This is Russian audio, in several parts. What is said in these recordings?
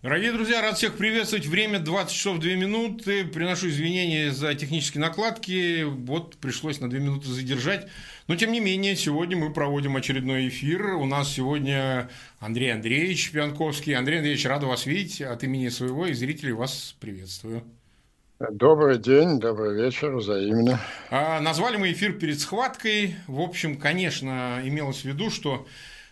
Дорогие друзья, рад всех приветствовать. Время 20 часов 2 минуты. Приношу извинения за технические накладки. Вот пришлось на 2 минуты задержать. Но, тем не менее, сегодня мы проводим очередной эфир. У нас сегодня Андрей Андреевич Пьянковский. Андрей Андреевич, рад вас видеть. От имени своего и зрителей вас приветствую. Добрый день, добрый вечер, взаимно. А, назвали мы эфир перед схваткой. В общем, конечно, имелось в виду, что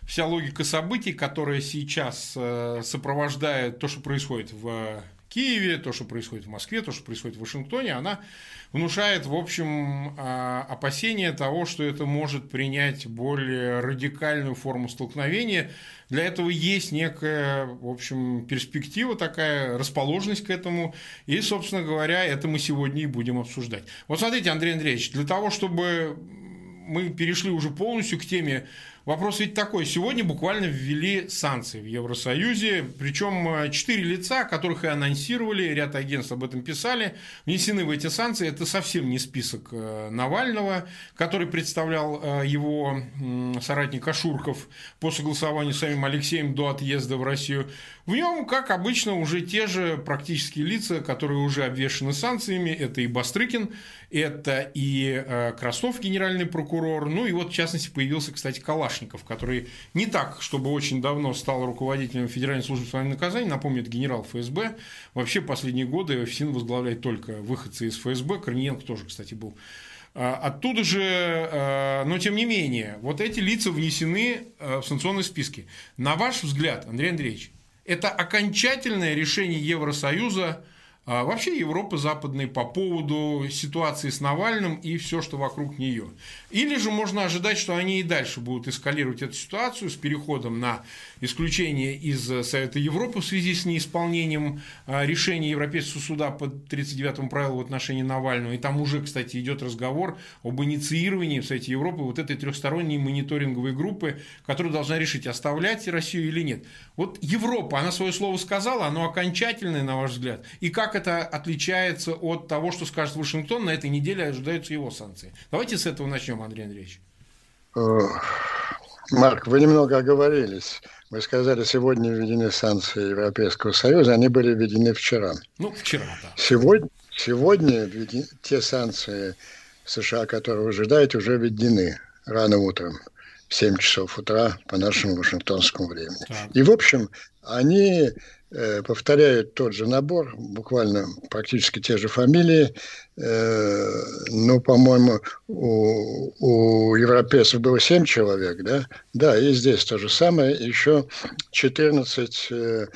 вся логика событий, которая сейчас э, сопровождает то, что происходит в Киеве, то, что происходит в Москве, то, что происходит в Вашингтоне, она внушает, в общем, а, опасения того, что это может принять более радикальную форму столкновения. Для этого есть некая, в общем, перспектива такая, расположенность к этому. И, собственно говоря, это мы сегодня и будем обсуждать. Вот смотрите, Андрей Андреевич, для того, чтобы мы перешли уже полностью к теме Вопрос ведь такой. Сегодня буквально ввели санкции в Евросоюзе, причем э, четыре лица, которых и анонсировали, ряд агентств об этом писали, внесены в эти санкции. Это совсем не список э, Навального, который представлял э, его соратник Ашурков по согласованию с самим Алексеем до отъезда в Россию. В нем, как обычно, уже те же практические лица, которые уже обвешаны санкциями. Это и Бастрыкин, это и Краснов, генеральный прокурор. Ну и вот, в частности, появился, кстати, Калаш Калашников, который не так, чтобы очень давно стал руководителем Федеральной службы исполнения наказаний, напомню, это генерал ФСБ. Вообще последние годы ФСИН возглавляет только выходцы из ФСБ. Корниенко тоже, кстати, был. А, оттуда же, а, но тем не менее, вот эти лица внесены а, в санкционные списки. На ваш взгляд, Андрей Андреевич, это окончательное решение Евросоюза а вообще Европы западной по поводу ситуации с Навальным и все, что вокруг нее. Или же можно ожидать, что они и дальше будут эскалировать эту ситуацию с переходом на исключение из Совета Европы в связи с неисполнением а, решения Европейского суда по 39 правилу в отношении Навального. И там уже, кстати, идет разговор об инициировании в Совете Европы вот этой трехсторонней мониторинговой группы, которая должна решить, оставлять Россию или нет. Вот Европа, она свое слово сказала, оно окончательное, на ваш взгляд. И как это отличается от того, что скажет Вашингтон, на этой неделе ожидаются его санкции. Давайте с этого начнем, Андрей Андреевич. Э, Марк, вы немного оговорились. Вы сказали, сегодня введены санкции Европейского Союза, они были введены вчера. Ну, вчера, да. Сегодня, сегодня введены, те санкции США, которые вы ожидаете, уже введены рано утром в 7 часов утра по нашему вашингтонскому времени. Так. И, в общем, они повторяют тот же набор, буквально практически те же фамилии. Э, ну, по-моему, у, у европейцев было 7 человек, да? Да, и здесь то же самое. Еще 14 э, Э,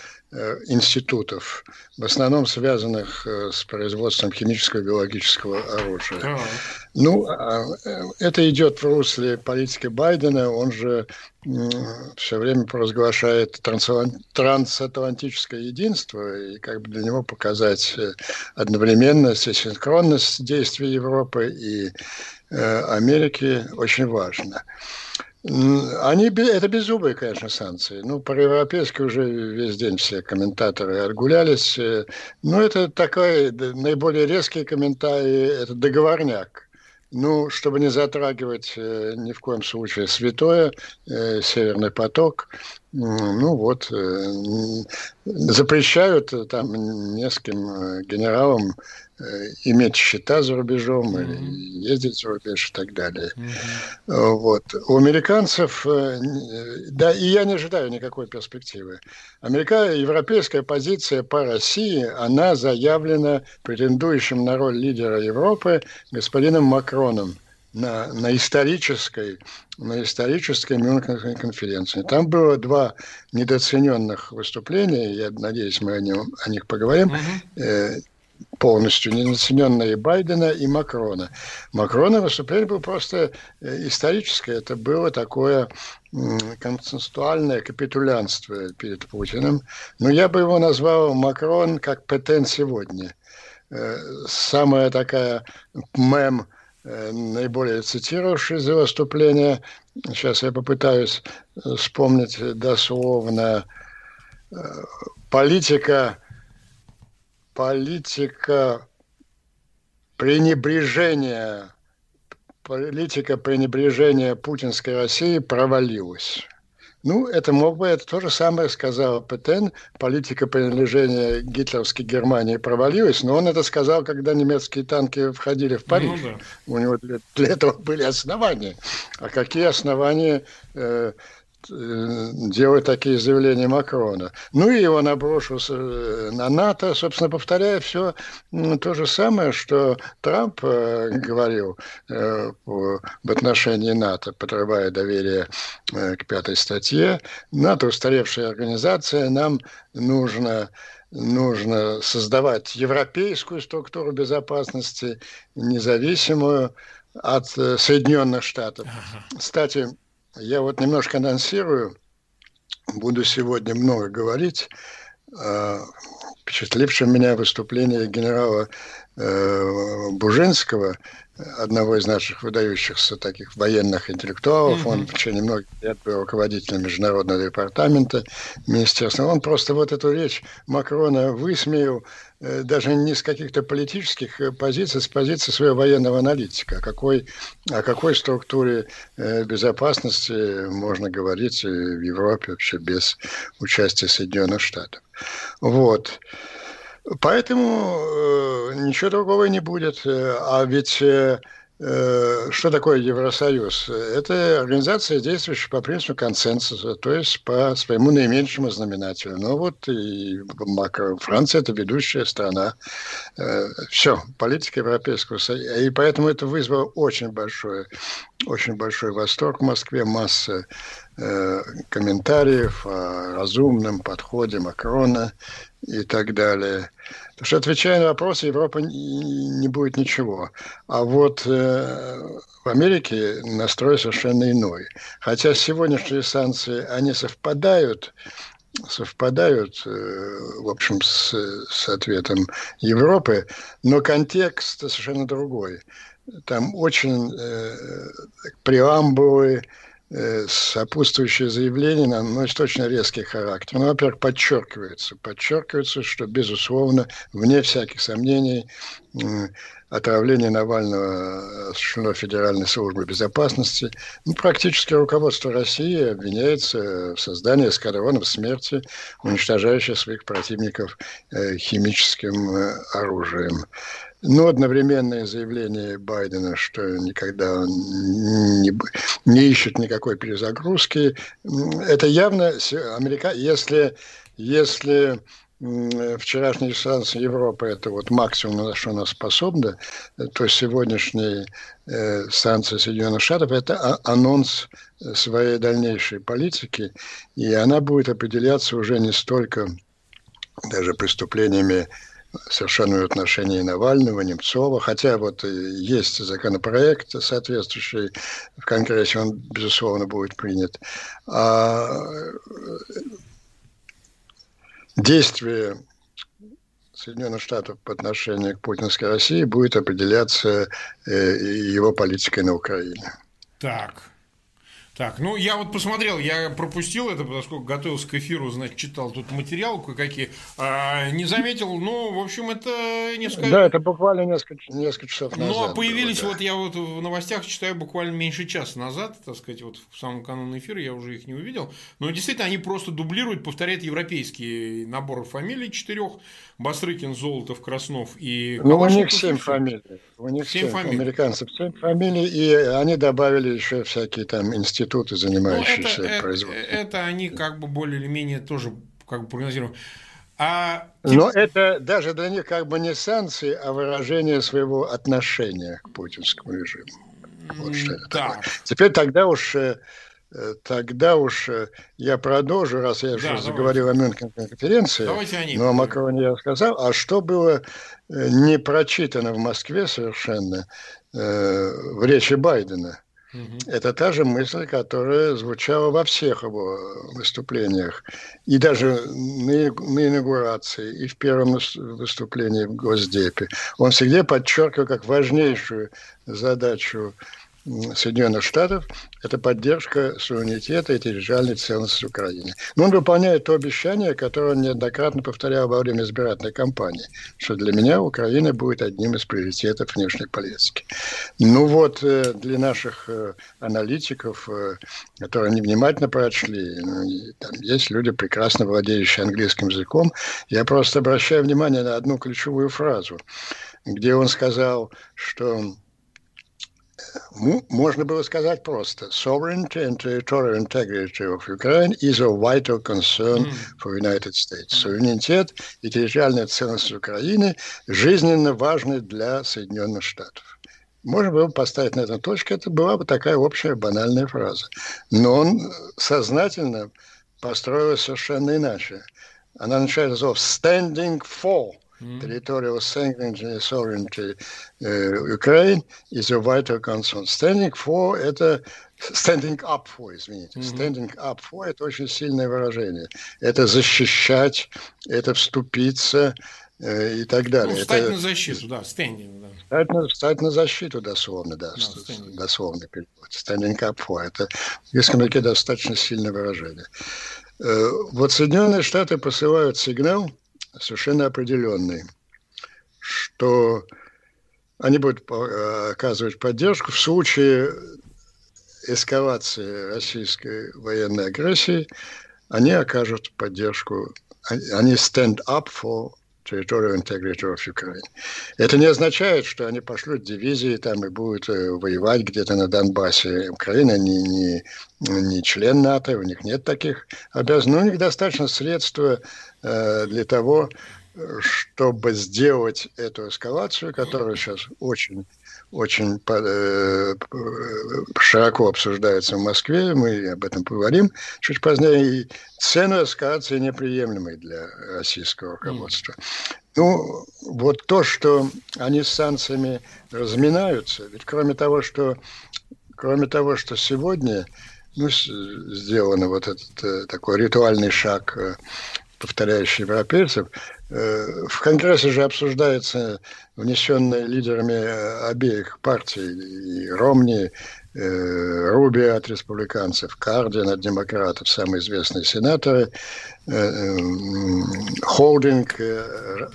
институтов, в основном связанных э, с производством химического и биологического оружия. Ну, а, э, это идет в русле политики Байдена, он же все время провозглашает трансатлантическое единство, и как бы для него показать одновременность и синхронность действий Европы и Америки очень важно. Они, это беззубые, конечно, санкции. Ну, по-европейски уже весь день все комментаторы отгулялись. Э, ну, это такой наиболее резкий комментарий, это договорняк. Ну, чтобы не затрагивать э, ни в коем случае святое, э, Северный поток, ну вот, запрещают там нескольким генералам иметь счета за рубежом mm-hmm. или ездить за рубеж и так далее. Mm-hmm. Вот. У американцев, да, и я не ожидаю никакой перспективы. Америка, европейская позиция по России, она заявлена претендующим на роль лидера Европы господином Макроном на, на исторической, на исторической Мюнхенской конференции. Там было два недооцененных выступления, я надеюсь, мы о, нем, о них поговорим, uh-huh. Полностью недооцененные Байдена и Макрона. Макрона выступление было просто э, историческое, это было такое консенсуальное капитулянство перед Путиным. Но я бы его назвал Макрон как Петен сегодня. Э, самая такая мем – Э, наиболее цитировавший за выступление. Сейчас я попытаюсь вспомнить дословно. Политика, политика пренебрежения, политика пренебрежения путинской России провалилась. Ну, это мог бы, это то же самое сказал Петен. Политика принадлежения гитлеровской Германии провалилась, но он это сказал, когда немецкие танки входили в Париж. Ну, да. У него для, для этого были основания. А какие основания э, Э, делать такие заявления Макрона. Ну и он обрушился э, на НАТО, собственно, повторяя все то же самое, что Трамп э, говорил в отношении НАТО, подрывая доверие к пятой статье. НАТО устаревшая организация, нам нужно нужно создавать европейскую структуру безопасности, независимую от Соединенных Штатов. Кстати, я вот немножко анонсирую, буду сегодня много говорить. А, впечатлившее меня выступление генерала э, Бужинского, одного из наших выдающихся таких военных интеллектуалов. Mm-hmm. Он в течение многих лет был руководителем Международного департамента Министерства. Он просто вот эту речь Макрона высмеял э, даже не с каких-то политических э, позиций, с позиции своего военного аналитика. О какой, о какой структуре э, безопасности можно говорить в Европе вообще без участия Соединенных Штатов. Вот. Поэтому э, ничего другого не будет. Э, а ведь э, э, что такое Евросоюз? Это организация, действующая по принципу консенсуса, то есть по своему наименьшему знаменателю. Ну вот и Франция – это ведущая страна. Э, все, политика Европейского Союза. И поэтому это вызвало очень большой, очень большой восторг в Москве, масса комментариев о разумном подходе Макрона и так далее. Потому что, отвечая на вопросы, Европа не будет ничего. А вот э, в Америке настрой совершенно иной. Хотя сегодняшние санкции, они совпадают совпадают, э, в общем, с, с ответом Европы, но контекст совершенно другой. Там очень э, преамбулы, Э, сопутствующее заявление носит очень резкий характер. Ну, во-первых, подчеркивается, подчеркивается, что, безусловно, вне всяких сомнений, отравление Навального осуществлено Федеральной службой безопасности. Ну, практически руководство России обвиняется в создании эскадронов смерти, уничтожающих своих противников э, химическим э, оружием. Но одновременное заявление Байдена, что никогда не, не ищет никакой перезагрузки, это явно Америка, если, если вчерашние санкции Европы это вот максимум, на что она способна, то сегодняшние э, санкции Соединенных Штатов это анонс своей дальнейшей политики, и она будет определяться уже не столько даже преступлениями совершенно в отношении Навального, Немцова, хотя вот есть законопроект соответствующий в Конгрессе, он, безусловно, будет принят. А действие Соединенных Штатов по отношению к путинской России будет определяться э, его политикой на Украине. Так, так, ну я вот посмотрел, я пропустил это, поскольку готовился к эфиру, значит, читал тут материал кое-какие, а, не заметил, ну, в общем, это несколько... Да, это буквально несколько, несколько часов назад. Ну, а появились, было, да. вот я вот в новостях читаю буквально меньше часа назад, так сказать, вот в самом канун эфира я уже их не увидел, но действительно они просто дублируют, повторяют европейский набор фамилий четырех, Басрыкин, Золотов, Краснов и Ну, у них семь фамилий. У них семь, фамилий. американцев семь фамилий, и они добавили еще всякие там институты, занимающиеся ну, это, производством. Это, это они как бы более или менее тоже как бы прогнозируем. А... Но это даже для них как бы не санкции, а выражение своего отношения к путинскому режиму. Вот что это да. такое. Теперь тогда уж э, Э, тогда уж э, я продолжу, раз я да, уже заговорил о Мюнхенской конференции. Давайте они. Но о Макроне я сказал. А что было э, не прочитано в Москве совершенно в речи Байдена? Это та же мысль, которая звучала во всех его выступлениях. И даже на, на инаугурации, и в первом выступлении в Госдепе. Он всегда подчеркивал как важнейшую задачу Соединенных Штатов – это поддержка суверенитета и территориальной целостности Украины. Но он выполняет то обещание, которое он неоднократно повторял во время избирательной кампании, что для меня Украина будет одним из приоритетов внешней политики. Ну вот, э, для наших э, аналитиков, э, которые невнимательно прочли, ну, там есть люди, прекрасно владеющие английским языком, я просто обращаю внимание на одну ключевую фразу, где он сказал, что можно было сказать просто. Sovereignty and territorial integrity of Ukraine is a vital concern for United States. Суверенитет и территориальная целостность Украины жизненно важны для Соединенных Штатов. Можно было поставить на эту точку, это была бы такая общая банальная фраза. Но он сознательно построил совершенно иначе. Она начинается с «standing for», territorial sovereignty uh, Ukraine is a vital concern. Standing for – это standing up for, извините. Mm-hmm. Standing up for – это очень сильное выражение. Это защищать, это вступиться э, и так далее. Ну, встать это... на защиту, да, standing, да. Встать на, встать на защиту, дословно, да, да дословный перевод. Standing up for – это в языке достаточно сильное выражение. Э, вот Соединенные Штаты посылают сигнал – совершенно определенный, что они будут оказывать поддержку в случае эскалации российской военной агрессии, они окажут поддержку, они stand up for territorial integrity of Ukraine. Это не означает, что они пошлют дивизии там и будут э, воевать где-то на Донбассе. Украина не, не, не член НАТО, у них нет таких обязанностей. Но у них достаточно средства Э, для того, чтобы сделать эту эскалацию, которая сейчас очень очень э, широко обсуждается в Москве, мы об этом поговорим чуть позднее, и цену эскалации неприемлемой для российского руководства. Ну, вот то, что они с санкциями разминаются, ведь кроме того, что, кроме того, что сегодня ну, сделан вот этот э, такой ритуальный шаг повторяющий европейцев. Э, в Конгрессе же обсуждается внесенные лидерами э, обеих партий, и Ромни, э, Руби от республиканцев, Кардин от демократов, самые известные сенаторы, holding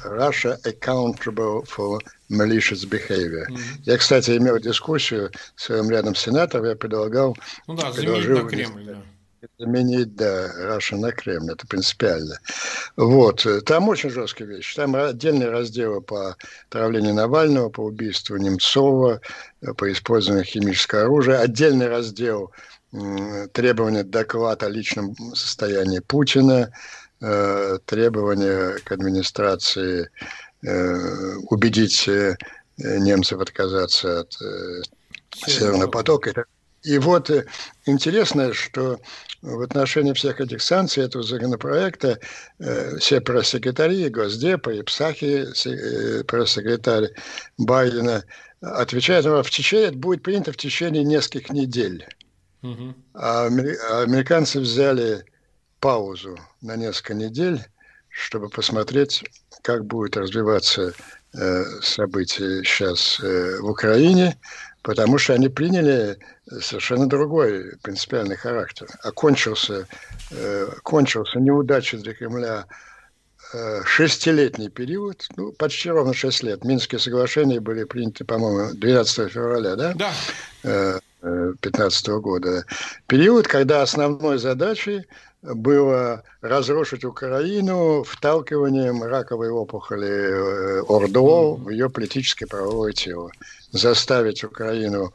Russia accountable for malicious behavior. Mm-hmm. Я, кстати, имел дискуссию с своим рядом сенатором, я предлагал... Ну да, заменить на Кремль, да заменить, да, Раша на Кремль, это принципиально. Вот, там очень жесткие вещи. Там отдельные разделы по отравлению Навального, по убийству Немцова, по использованию химического оружия, отдельный раздел требования доклада о личном состоянии Путина, э, требования к администрации э, убедить э, немцев отказаться от Северного потока. И вот интересно, что в отношении всех этих санкций этого законопроекта э, все пресс-секретари Госдепа и Псахи, э, пресс-секретарь Байдена, отвечают, что в течение, это будет принято в течение нескольких недель. Угу. А, американцы взяли паузу на несколько недель, чтобы посмотреть, как будет развиваться э, события сейчас э, в Украине, потому что они приняли совершенно другой принципиальный характер. Окончился, э, кончился неудачей для Кремля э, шестилетний период, ну, почти ровно шесть лет. Минские соглашения были приняты, по-моему, 12 февраля, да? Да. Э, 2015 года. Период, когда основной задачей было разрушить Украину вталкиванием раковой опухоли э, ОРДО в ее политическое правовое тело. Заставить Украину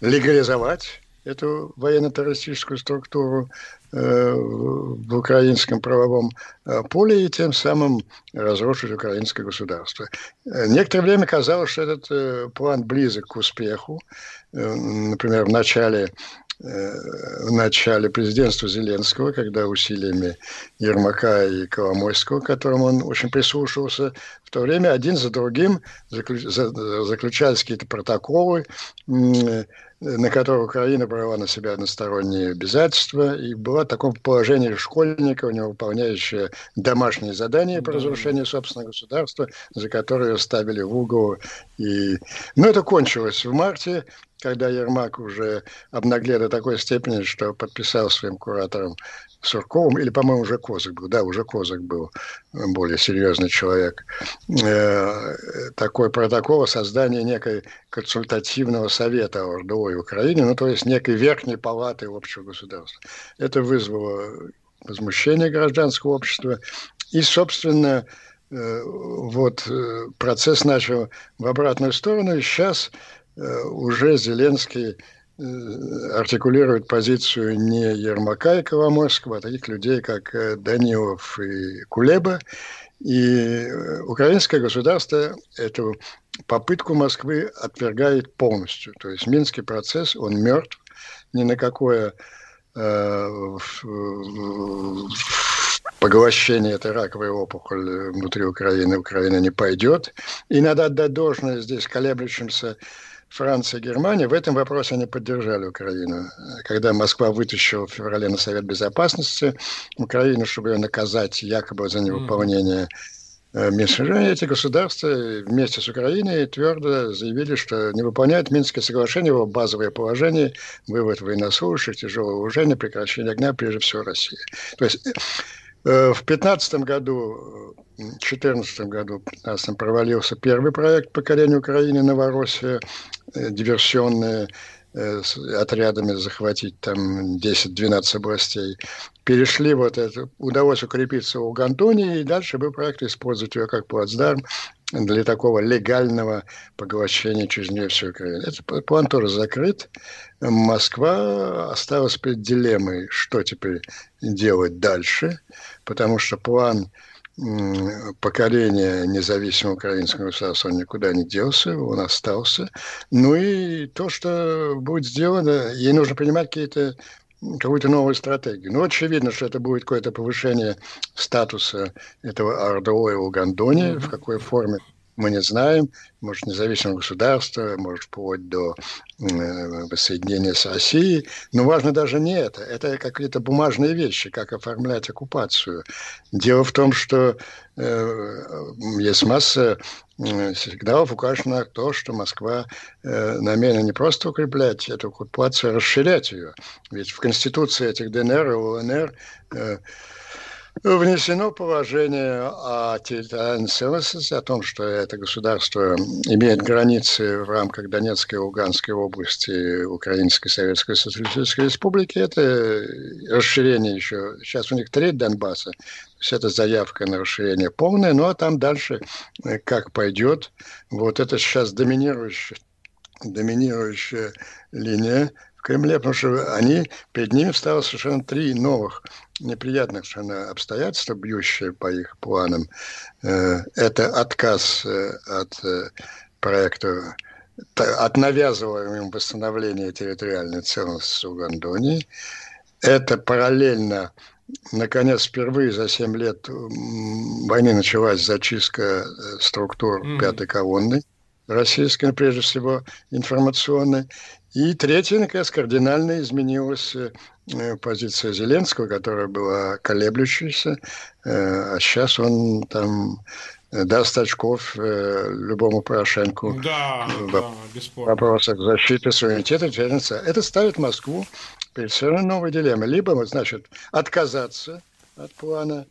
легализовать эту военно-террористическую структуру э, в украинском правовом э, поле и тем самым разрушить украинское государство. Некоторое время казалось, что этот план близок к успеху. Например, в начале в начале президентства Зеленского, когда усилиями Ермака и Коломойского, к которым он очень прислушивался, в то время один за другим заключались какие-то протоколы, на которые Украина брала на себя односторонние обязательства и была в таком положении школьника, не выполняющая домашние задания по разрушению собственного государства, за которые ставили в угол. И... Но это кончилось в марте когда Ермак уже обнаглел до такой степени, что подписал своим куратором Сурковым, или, по-моему, уже Козак был, да, уже Козак был более серьезный человек, э, такой протокол о создании некой консультативного совета о РДО и Украине, ну, то есть некой верхней палаты общего государства. Это вызвало возмущение гражданского общества. И, собственно, э, вот э, процесс начал в обратную сторону, и сейчас уже Зеленский Э, артикулирует позицию не Ермака и Коломойского, а таких людей, как э, Данилов и Кулеба. И э, украинское государство эту попытку Москвы отвергает полностью. То есть Минский процесс, он мертв, ни на какое э, поглощение этой раковой опухоли внутри Украины Украина не пойдет. И надо отдать должное здесь колеблющимся Франция и Германия в этом вопросе они поддержали Украину. Когда Москва вытащила в феврале на Совет Безопасности Украину, чтобы ее наказать якобы за невыполнение э, Минских эти государства вместе с Украиной твердо заявили, что не выполняют Минское соглашение, его базовое положение, вывод военнослужащих, тяжелого вооружения, прекращение огня, прежде всего России. То есть э, в 2015 году 2014 году, в 2015 провалился первый проект покорения Украины Новороссия, э, диверсионные э, отрядами захватить там 10-12 областей. Перешли вот это, удалось укрепиться у Гантонии, и дальше был проект использовать ее как плацдарм для такого легального поглощения через нее всей Украины. Этот план тоже закрыт. Москва осталась перед дилеммой, что теперь делать дальше, потому что план поколения независимого украинского государства, он никуда не делся, он остался. Ну и то, что будет сделано, ей нужно принимать какие-то какую-то новую стратегию. Ну, очевидно, что это будет какое-то повышение статуса этого РДО и Угандони, mm-hmm. в какой форме мы не знаем, может, независимое государство, может, вплоть до э, воссоединения с Россией. Но важно даже не это. Это какие-то бумажные вещи, как оформлять оккупацию. Дело в том, что э, есть масса э, сигналов, указано на то, что Москва э, намерена не просто укреплять эту оккупацию, а расширять ее. Ведь в Конституции этих ДНР и ЛНР э, внесено положение о территориальной целостности, о том, что это государство имеет границы в рамках Донецкой и Луганской области Украинской Советской Социалистической Республики. Это расширение еще, сейчас у них треть Донбасса, то есть это заявка на расширение полное, ну а там дальше э, как пойдет. Вот это сейчас доминирующая, доминирующая линия в Кремле, потому что они, перед ними встало совершенно три новых неприятных совершенно обстоятельств, бьющие по их планам. Э, это отказ э, от э, проекта от навязываемого восстановления территориальной целостности Угандонии. Это параллельно, наконец, впервые за 7 лет войны началась зачистка структур mm-hmm. пятой колонны российской, прежде всего информационной. И третье, наконец, кардинально изменилась э, позиция Зеленского, которая была колеблющейся, э, а сейчас он там э, даст очков любому Порошенку да, в да, вопросах защиты суверенитета. Это ставит Москву перед совершенно новой дилеммой. Либо, значит, отказаться от плана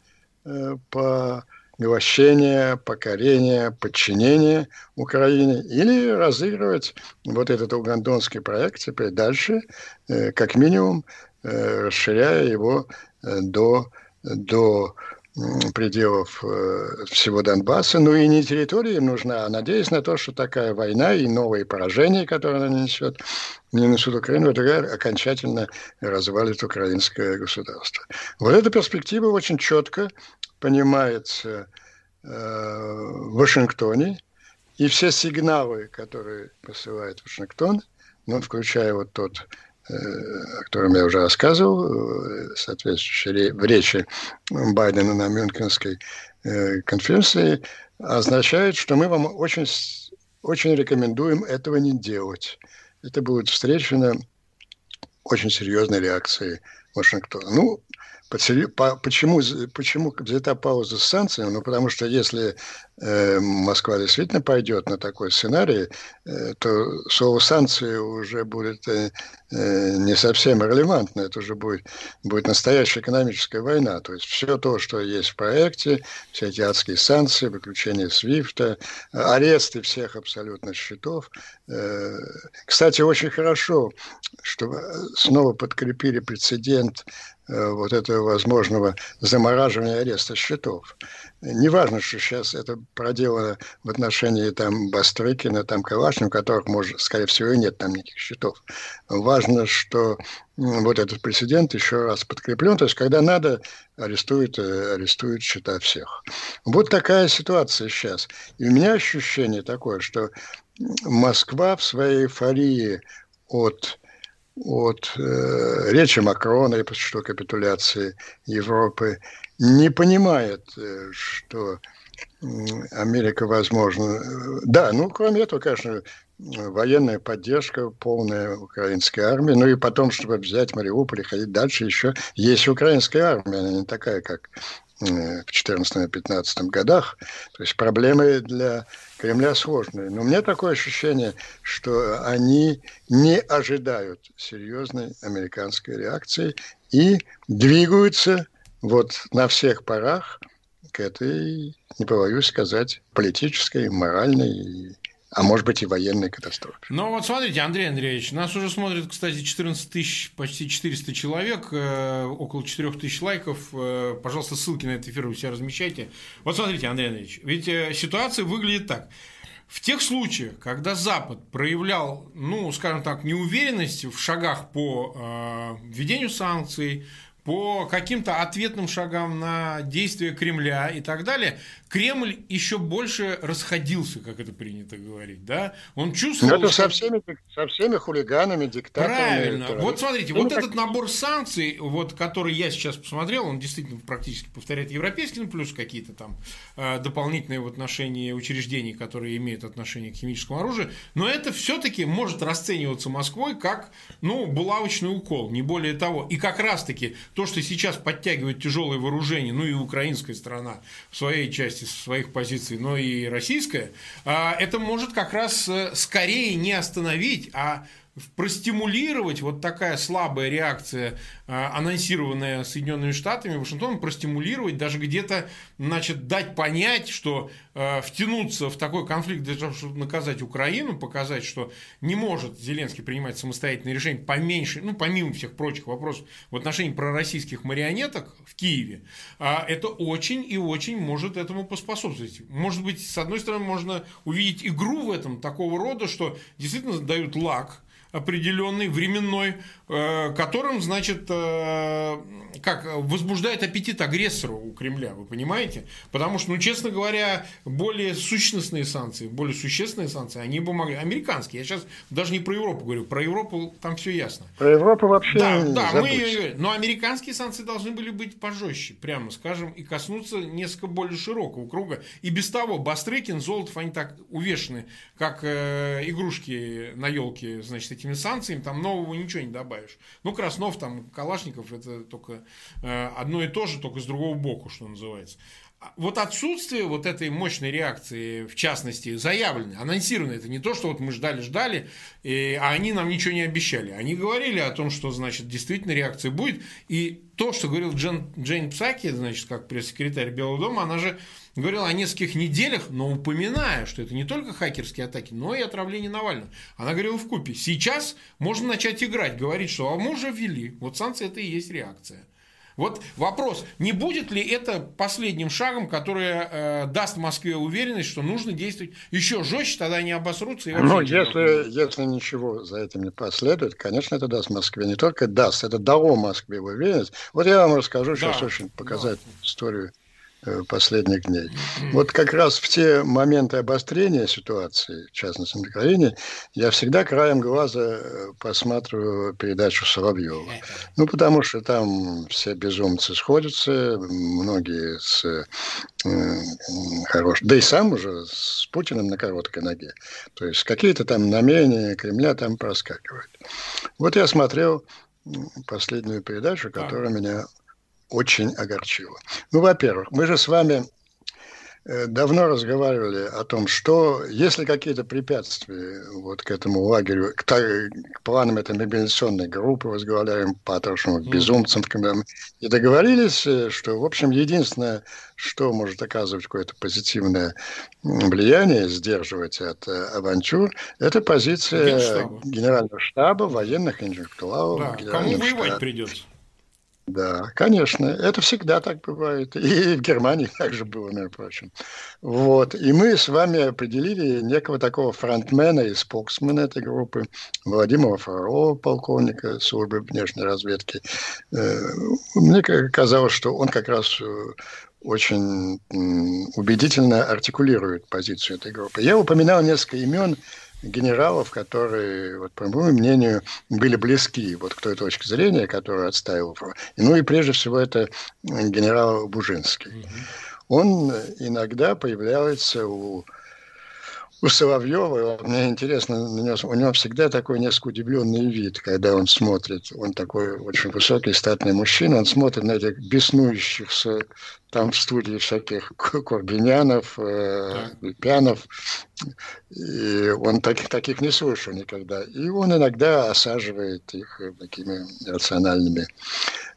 по милощение, покорение, подчинение Украине или разыгрывать вот этот угандонский проект теперь дальше, э, как минимум э, расширяя его э, до, до пределов всего Донбасса. Ну и не территория им нужна, а надеясь на то, что такая война и новые поражения, которые она несет, не несут Украину, это окончательно развалит украинское государство. Вот эта перспектива очень четко понимается э, в Вашингтоне, и все сигналы, которые посылает Вашингтон, ну, включая вот тот, э, о котором я уже рассказывал, э, соответствующий в речи Байдена на Мюнхенской конференции, означает, что мы вам очень, очень рекомендуем этого не делать. Это будет встречено очень серьезной реакцией Вашингтона. Ну, Почему, почему взята пауза с санкциями? Ну, потому что если э, Москва действительно пойдет на такой сценарий, э, то слово санкции уже будет э, э, не совсем релевантно. Это уже будет, будет настоящая экономическая война. То есть все то, что есть в проекте, все эти адские санкции, выключение Свифта, аресты всех абсолютно счетов. Э, кстати, очень хорошо, что снова подкрепили прецедент Э, вот этого возможного замораживания ареста счетов. Неважно, что сейчас это проделано в отношении там Бастрыкина, там Калашникова, у которых, может, скорее всего, и нет там никаких счетов. Важно, что вот этот прецедент еще раз подкреплен, то есть когда надо, арестуют, э, арестуют счета всех. Вот такая ситуация сейчас. И у меня ощущение такое, что Москва в своей эйфории от от э, речи Макрона и что капитуляции Европы не понимает, э, что Америка, возможно... Да, ну, кроме этого, конечно, военная поддержка, полная украинской армии. Ну и потом, чтобы взять Мариуполь и ходить дальше, еще есть украинская армия. Она не такая, как в 2014-2015 годах. То есть проблемы для Кремля сложные. Но у меня такое ощущение, что они не ожидают серьезной американской реакции и двигаются вот на всех парах к этой, не побоюсь сказать, политической, моральной а может быть и военной катастрофе. Ну вот смотрите, Андрей Андреевич, нас уже смотрит, кстати, 14 тысяч, почти 400 человек, э, около 4 тысяч лайков. Э, пожалуйста, ссылки на этот эфир вы все размещайте. Вот смотрите, Андрей Андреевич, ведь э, ситуация выглядит так. В тех случаях, когда Запад проявлял, ну, скажем так, неуверенность в шагах по введению санкций, по каким-то ответным шагам на действия Кремля и так далее, Кремль еще больше расходился, как это принято говорить, да? Он чувствовал... Ну, это со всеми, со всеми хулиганами, диктаторами. Правильно. Вот смотрите, ну, вот так... этот набор санкций, вот, который я сейчас посмотрел, он действительно практически повторяет европейский, ну, плюс какие-то там э, дополнительные в отношении учреждений, которые имеют отношение к химическому оружию, но это все-таки может расцениваться Москвой как, ну, булавочный укол, не более того. И как раз-таки то, что сейчас подтягивает тяжелое вооружение, ну и украинская страна в своей части своих позиций, но и российская, а, это может как раз э, скорее не остановить, а простимулировать вот такая слабая реакция, а, анонсированная Соединенными Штатами, Вашингтоном, простимулировать, даже где-то, значит, дать понять, что э, втянуться в такой конфликт для того, чтобы наказать Украину, показать, что не может Зеленский принимать самостоятельные решения, поменьше, ну, помимо всех прочих вопросов в отношении пророссийских марионеток в Киеве, э, это очень и очень может этому поспособствовать. Может быть, с одной стороны, можно увидеть игру в этом такого рода, что действительно дают лак, определенный, временной, э, которым, значит, э, как возбуждает аппетит агрессора у Кремля, вы понимаете? Потому что, ну, честно говоря, более сущностные санкции, более существенные санкции, они бы могли... Американские, я сейчас даже не про Европу говорю, про Европу там все ясно. Про Европу вообще Да, да, мы ее... Но американские санкции должны были быть пожестче, прямо скажем, и коснуться несколько более широкого круга. И без того Бастрыкин, Золотов, они так увешаны, как э, игрушки на елке, значит, этими санкциями, там нового ничего не добавишь. Ну, Краснов, там, Калашников, это только э, одно и то же, только с другого боку, что называется. А вот отсутствие вот этой мощной реакции, в частности, заявленной, анонсированной, это не то, что вот мы ждали-ждали, а они нам ничего не обещали. Они говорили о том, что, значит, действительно реакция будет. И то, что говорил Джен, Джейн Псаки, значит, как пресс-секретарь Белого дома, она же говорила о нескольких неделях, но упоминая, что это не только хакерские атаки, но и отравление Навального. Она говорила в купе. Сейчас можно начать играть, говорить, что а мы уже ввели. Вот санкции это и есть реакция. Вот вопрос, не будет ли это последним шагом, который э, даст Москве уверенность, что нужно действовать еще жестче, тогда они обосрутся и Ну, если, если ничего за этим не последует, конечно, это даст Москве. Не только даст, это дало Москве уверенность. Вот я вам расскажу сейчас да, очень показать да. историю последних дней. Вот как раз в те моменты обострения ситуации, в частности на Украине, я всегда краем глаза э, посматриваю передачу Соловьева. Ну, потому что там все безумцы сходятся, многие с э, хорош, да и сам уже с Путиным на короткой ноге. То есть какие-то там намерения Кремля там проскакивают. Вот я смотрел последнюю передачу, которая меня очень огорчило. Ну, во-первых, мы же с вами Э, давно разговаривали о том, что если какие-то препятствия вот к этому лагерю, к, к планам этой мобилизационной группы, возглавляем Патрушевым, к безумцам, и договорились, э, что, в общем, единственное, что может оказывать какое-то позитивное влияние, сдерживать от э, авантюр, это позиция генерального штаба, военных интеллектуалов. Да, кому воевать штаба. придется? Да, конечно, это всегда так бывает. И в Германии также было, между прочим. Вот. И мы с вами определили некого такого фронтмена и споксмена этой группы, Владимира Фролова, полковника службы внешней разведки. Э, мне казалось, что он как раз э, очень убедительно артикулирует позицию этой группы. Я упоминал несколько имен, генералов, которые, вот, по моему мнению, были близки вот к той точке зрения, которую отстаивал. Ну и прежде всего это генерал Бужинский. Он иногда появляется у у Соловьева, мне интересно, у него, у него всегда такой несколько удивленный вид, когда он смотрит, он такой очень высокий, статный мужчина, он смотрит на этих беснующихся там в студии всяких Курбинянов, э, Пянов, и он таких, таких не слышал никогда. И он иногда осаживает их такими рациональными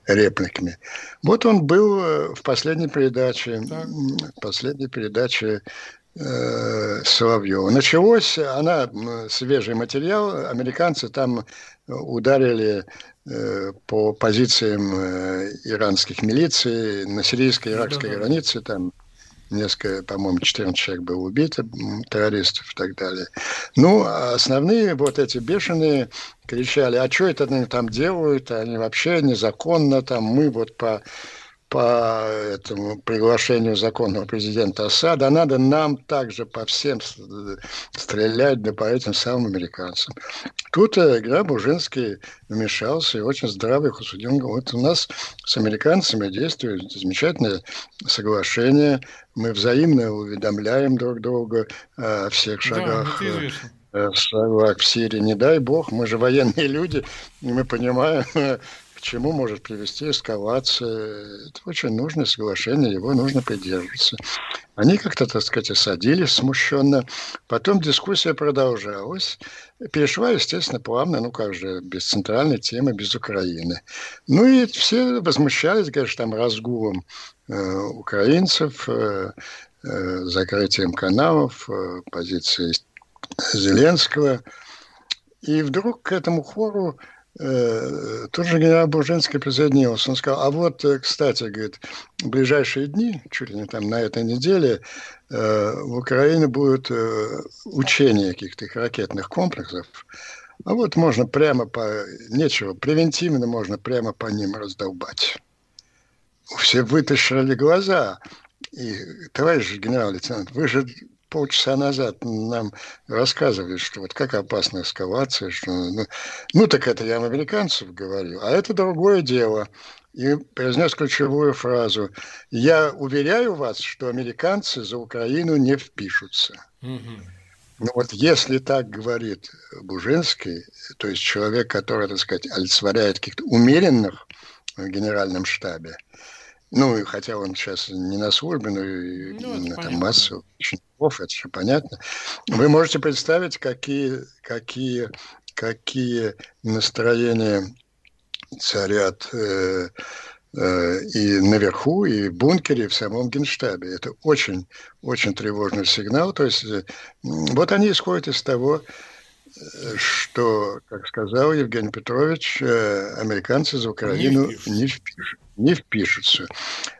репликами. Вот он был э, в последней передаче, в последней передаче э, Соловьева. Началось, она свежий материал, американцы там ударили э, по позициям э, иранских милиций на сирийско-иракской да, да. границе, там несколько, по-моему, 14 человек было убито, террористов и так далее. Ну, а основные вот эти бешеные кричали, а что это они там делают, они вообще незаконно, там мы вот по по этому приглашению законного президента Асада, надо нам также по всем стрелять, да по этим самым американцам. Тут э, Граб Бужинский вмешался и очень здравый их осудил. Вот у нас с американцами действует замечательное соглашение, мы взаимно уведомляем друг друга о всех шагах. Да, шагах в Сирии, не дай бог, мы же военные люди, и мы понимаем, чему может привести эскалация. Это очень нужное соглашение, его нужно придерживаться. Они как-то, так сказать, садились смущенно. Потом дискуссия продолжалась. Перешла, естественно, плавно, ну как же, без центральной темы, без Украины. Ну и все возмущались, конечно, там разгулом э, украинцев, э, э, закрытием каналов, э, позицией Зеленского. И вдруг к этому хору Тут же генерал Буржинский присоединился. Он сказал, а вот, э, кстати, говорит, в ближайшие дни, чуть ли не там на этой неделе, э, в Украине будет учение каких-то ракетных комплексов. А вот можно прямо по... Нечего, превентивно можно прямо по ним раздолбать. Все вытащили глаза. И, товарищ генерал-лейтенант, вы же полчаса назад нам рассказывали, что вот как опасна эскалация, что, ну, ну так это я американцев говорю, а это другое дело. И произнес ключевую фразу. Я уверяю вас, что американцы за Украину не впишутся. Ну вот если так говорит Бужинский, то есть человек, который, так сказать, олицетворяет каких-то умеренных в генеральном штабе, ну, хотя он сейчас не на службе, но и ну, на там массу учеников, это же понятно. Вы можете представить, какие, какие, какие настроения царят э, э, и наверху, и в бункере, и в самом генштабе. Это очень, очень тревожный сигнал. То есть э, вот они исходят из того, э, что, как сказал Евгений Петрович, э, американцы за Украину не впишут не впишутся.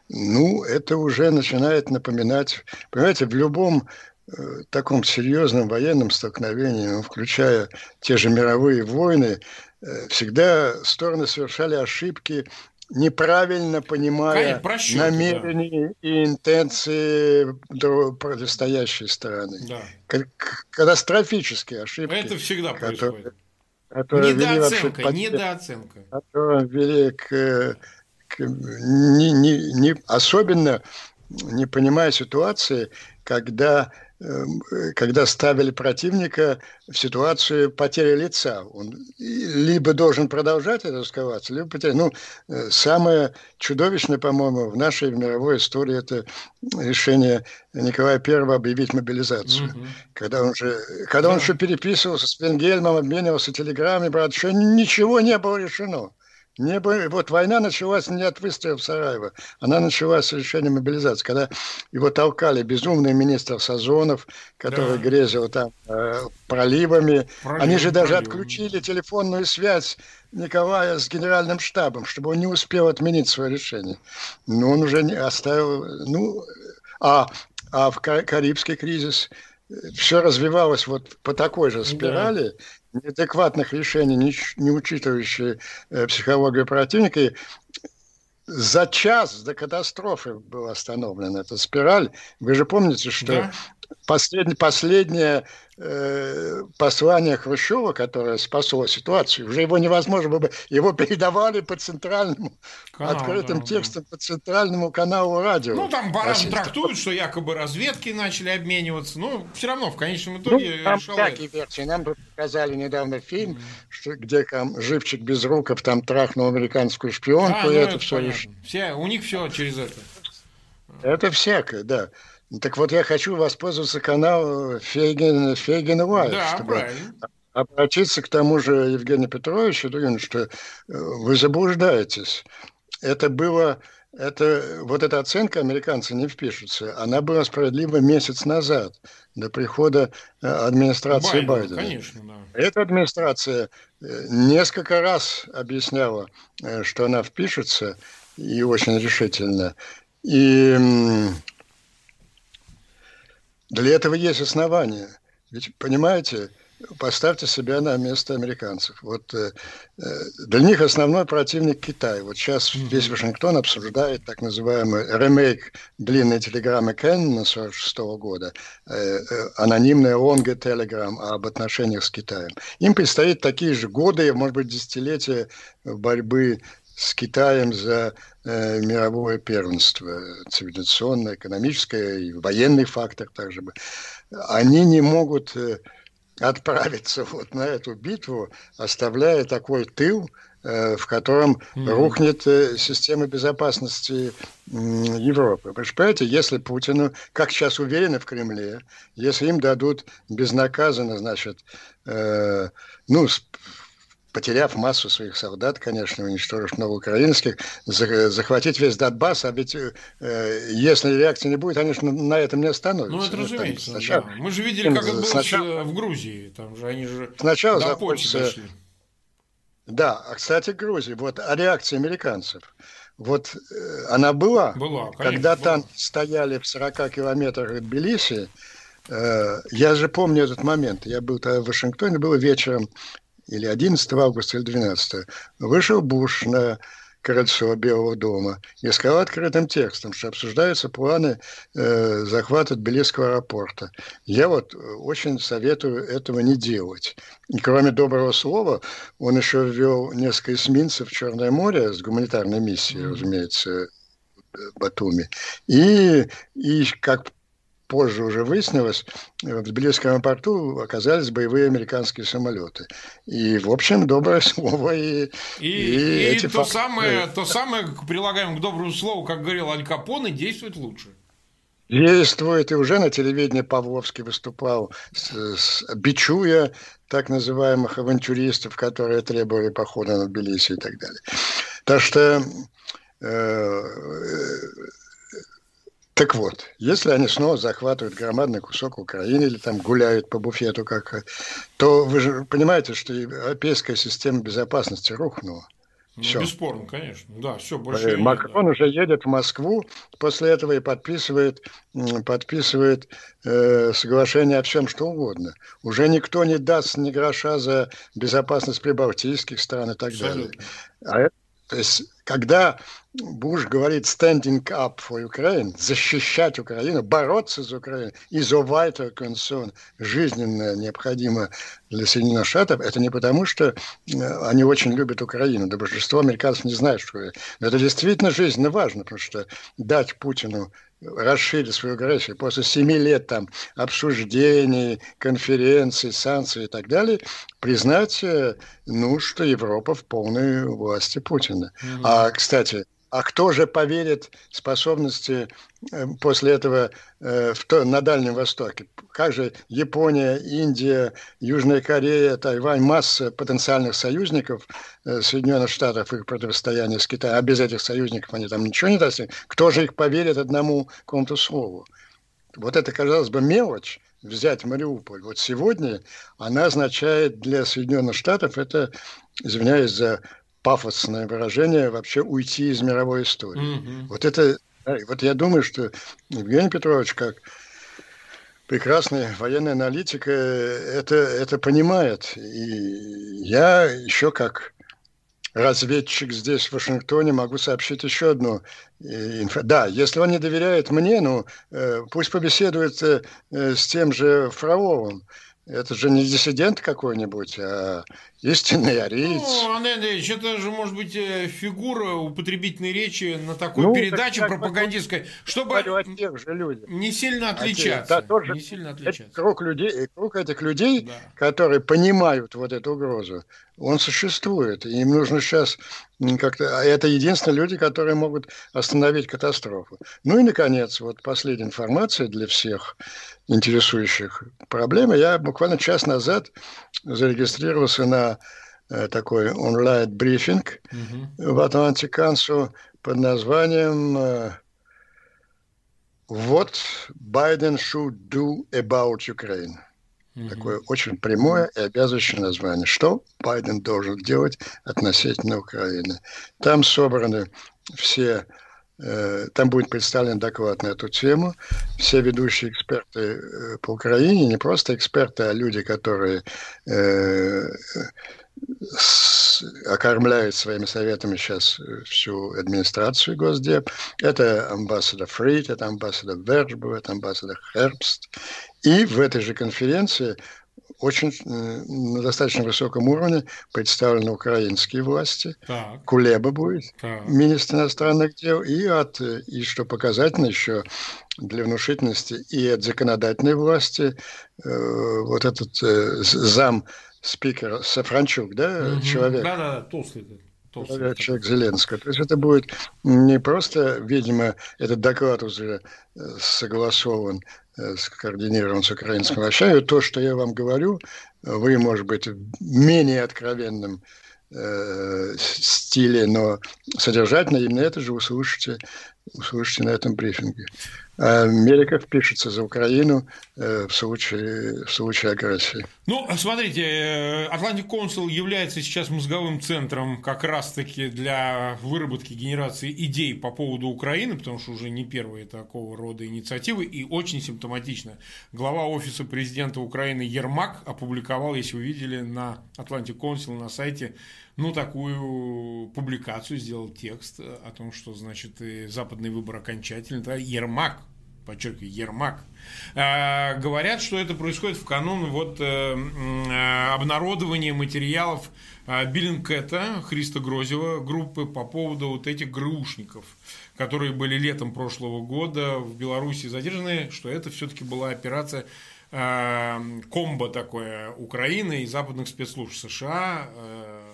Ну, это уже начинает напоминать, понимаете, в любом э, таком серьезном военном столкновении, ну, включая те же мировые войны, э, всегда стороны совершали ошибки, неправильно понимая просчет, намерения да. и интенции противостоящей стороны. Да. Катастрофические ошибки. Это всегда которые, происходит. Которые недооценка, вели недооценка. Которые вели к не, не, не, особенно не понимая ситуации, когда когда ставили противника в ситуацию потери лица. Он либо должен продолжать это оставаться, либо потерять. Ну, э, самое чудовищное, по-моему, в нашей в мировой истории это решение Николая I объявить мобилизацию. Угу. Когда он же, когда да. он еще переписывался с Венгельмом, обменивался телеграммами, брат, еще ничего не было решено. Не, вот война началась не от выстрелов Сараева, она началась с решения мобилизации, когда его толкали безумный министр Сазонов, который да. грезил там э, проливами. Пролив, Они же даже пролив. отключили телефонную связь Николая с генеральным штабом, чтобы он не успел отменить свое решение. Но он уже не оставил... Ну, а, а в Карибский кризис все развивалось вот по такой же спирали, да неадекватных решений, не, не учитывающие э, психологию противника. И за час до катастрофы была остановлена эта спираль. Вы же помните, что да. Послед, последняя э, послание Хрущева, которое спасло ситуацию, уже его невозможно было бы, его передавали по центральному, Канал, открытым да, текстом да. по центральному каналу радио. Ну, там по-разному трактуют, что якобы разведки начали обмениваться, но все равно в конечном итоге ну, там всякие версии. Нам показали недавно фильм, мм. что, где там живчик без руков там трахнул американскую шпионку, а, ну, и это, это все лишь... Все, у них все через это. Это всякое, да. Так вот, я хочу воспользоваться каналом Фейген, Фейген да, чтобы правильно. обратиться к тому же Евгению Петровичу, что э, вы заблуждаетесь. Это было, это, вот эта оценка американцы не впишутся, она была справедлива месяц назад, до прихода э, администрации Байдена. Байдена. Конечно, да. Эта администрация э, несколько раз объясняла, что она впишется, и очень решительно. И для этого есть основания. Ведь, понимаете, поставьте себя на место американцев. Вот э, э для них основной противник Китай. Вот сейчас весь Вашингтон обсуждает так называемый ремейк длинной телеграммы Кеннона 46 года, э, э, анонимная лонга телеграмм об отношениях с Китаем. Им предстоит такие же годы, может быть, десятилетия борьбы с Китаем за э, мировое первенство, цивилизационное, экономическое и военный фактор также бы, они не могут э, отправиться вот на эту битву, оставляя такой тыл, э, в котором mm-hmm. рухнет э, система безопасности Европы. Вы понимаете, если Путину, как сейчас уверены в Кремле, если им дадут безнаказанно, значит, э, ну, потеряв массу своих солдат, конечно, уничтожив много украинских, захватить весь Донбасс, а ведь э, если реакции не будет, они же на этом не остановятся. Ну, это разумеется, сначала, да. Мы же видели, как это было сначала, в Грузии, там же они же сначала до захочется, Да, а, кстати, Грузия, вот о реакции американцев. Вот э, она была, была конечно, когда была. танки стояли в 40 километрах от Тбилиси, э, я же помню этот момент. Я был тогда в Вашингтоне, было вечером или 11 августа, или 12, вышел Буш на крыльцо Белого дома и сказал открытым текстом, что обсуждаются планы э, захвата Тбилисского аэропорта. Я вот очень советую этого не делать. И кроме доброго слова, он еще ввел несколько эсминцев в Черное море с гуманитарной миссией, разумеется, Батуми. И, и как позже уже выяснилось, в Тбилисском порту оказались боевые американские самолеты. И, в общем, доброе слово и, и, и, и эти то, факты... самое, то самое, прилагаем к доброму слову, как говорил Аль Капоне, действует лучше. Действует, и уже на телевидении Павловский выступал, с, с, бичуя так называемых авантюристов, которые требовали похода на Тбилиси и так далее. Так что э, так вот, если они снова захватывают громадный кусок Украины или там гуляют по буфету, как, то вы же понимаете, что европейская система безопасности рухнула. Ну, все. бесспорно, конечно. Да, все, больше э, Макрон нет, да. уже едет в Москву после этого и подписывает, подписывает э, соглашение о всем, что угодно. Уже никто не даст ни гроша за безопасность прибалтийских стран и так Абсолютно. далее. А то есть, когда Буш говорит standing up for Ukraine, защищать Украину, бороться за Украину, is of vital concern, жизненно необходимо для Соединенных Штатов, это не потому, что э, они очень любят Украину, да большинство американцев не знают, что это. Но это действительно жизненно важно, потому что дать Путину расширить свою агрессию, после семи лет там обсуждений, конференций, санкций и так далее, признать, э, ну, что Европа в полной власти Путина. Mm-hmm. А, кстати, а кто же поверит способности э, после этого э, на Дальнем Востоке? Как же Япония, Индия, Южная Корея, Тайвань, масса потенциальных союзников э, Соединенных Штатов, их противостояние с Китаем, а без этих союзников они там ничего не достигнут. Кто же их поверит одному какому-то слову? Вот это, казалось бы, мелочь, взять Мариуполь. Вот сегодня она означает для Соединенных Штатов, это, извиняюсь за пафосное выражение вообще уйти из мировой истории. Mm-hmm. Вот это, вот я думаю, что Евгений Петрович, как прекрасный военный аналитик, э, это, это понимает. И я еще как разведчик здесь, в Вашингтоне, могу сообщить еще одну э, инфo. Да, если он не доверяет мне, ну, э, пусть побеседует с тем же Фроловым. Это же не диссидент какой-нибудь, а истинный ариец. Ну, Андрей Андреевич, это же может быть э, фигура употребительной речи на такой ну, передаче так, пропагандистской, чтобы не сильно отличаться. Да, тоже не сильно отличаться. Круг, людей, круг этих людей, да. которые понимают вот эту угрозу, он существует. И им нужно сейчас как-то... А это единственные люди, которые могут остановить катастрофу. Ну и, наконец, вот последняя информация для всех интересующих проблемы. Я буквально час назад зарегистрировался на э, такой онлайн-брифинг угу. в Council под названием э, «What Biden should do about Ukraine». Угу. Такое очень прямое и обязывающее название. Что Байден должен делать относительно Украины? Там собраны все Э, там будет представлен доклад на эту тему. Все ведущие эксперты э, по Украине, не просто эксперты, а люди, которые э, окормляют своими советами сейчас всю администрацию Госдеп. Это амбассадор Фрид, это амбассадор Верджбу, это амбассадор Хербст. И в этой же конференции очень э, на достаточно высоком уровне представлены украинские власти. Так. Кулеба будет, так. министр иностранных дел, и от, и что показательно еще для внушительности, и от законодательной власти э, вот этот э, зам спикера Сафранчук, да, угу. человек. Да, да, толстый. толстый. Человек Зеленского. То есть это будет не просто, видимо, этот доклад уже э, согласован Э, скоординирован с украинским властями. То, что я вам говорю, вы, может быть, менее откровенном э, стиле, но содержательно именно это же услышите, услышите на этом брифинге. Америка впишется за Украину э, в случае, в случае агрессии. Ну, смотрите, э, Atlantic Council является сейчас мозговым центром как раз-таки для выработки, генерации идей по поводу Украины, потому что уже не первые такого рода инициативы, и очень симптоматично. Глава Офиса президента Украины Ермак опубликовал, если вы видели, на Atlantic Council на сайте ну, такую публикацию, сделал текст о том, что, значит, западный выбор окончательный. Да, Ермак, подчеркиваю, Ермак, э, говорят, что это происходит в канун вот э, э, обнародования материалов э, Биллинкета, Христа Грозева, группы по поводу вот этих ГРУшников, которые были летом прошлого года в Беларуси задержаны, что это все-таки была операция э, комбо такое Украины и западных спецслужб США, э,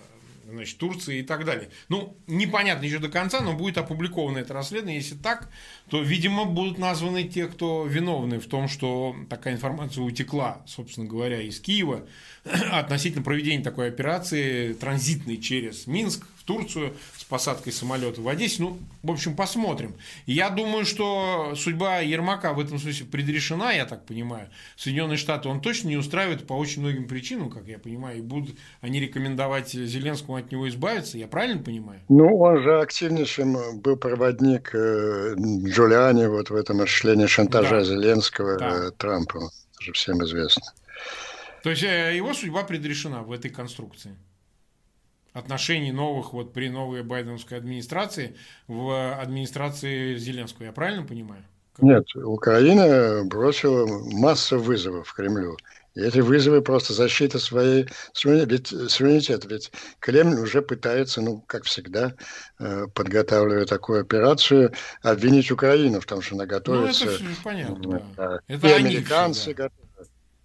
значит, Турции и так далее. Ну, непонятно еще до конца, но будет опубликовано это расследование. Если так, то, видимо, будут названы те, кто виновны в том, что такая информация утекла, собственно говоря, из Киева относительно проведения такой операции транзитной через Минск в Турцию посадкой самолета в Одессе. Ну, в общем, посмотрим. Я думаю, что судьба Ермака в этом смысле предрешена, я так понимаю. Соединенные Штаты он точно не устраивает по очень многим причинам, как я понимаю, и будут они рекомендовать Зеленскому от него избавиться. Я правильно понимаю? Ну, он же активнейшим был проводник э, Джулиани вот в этом осуществлении шантажа да. Зеленского да. Э, Трампа. Это же всем известно. То есть э, его судьба предрешена в этой конструкции? Отношений новых вот при новой байденовской администрации в администрации Зеленского. Я правильно понимаю? Нет, Украина бросила массу вызовов Кремлю. И эти вызовы просто защита своей суверенитета. Ведь Кремль уже пытается, ну, как всегда, э, подготавливая такую операцию, обвинить Украину в том, что она готовится. Ну, это понятно. Да. Это и американцы,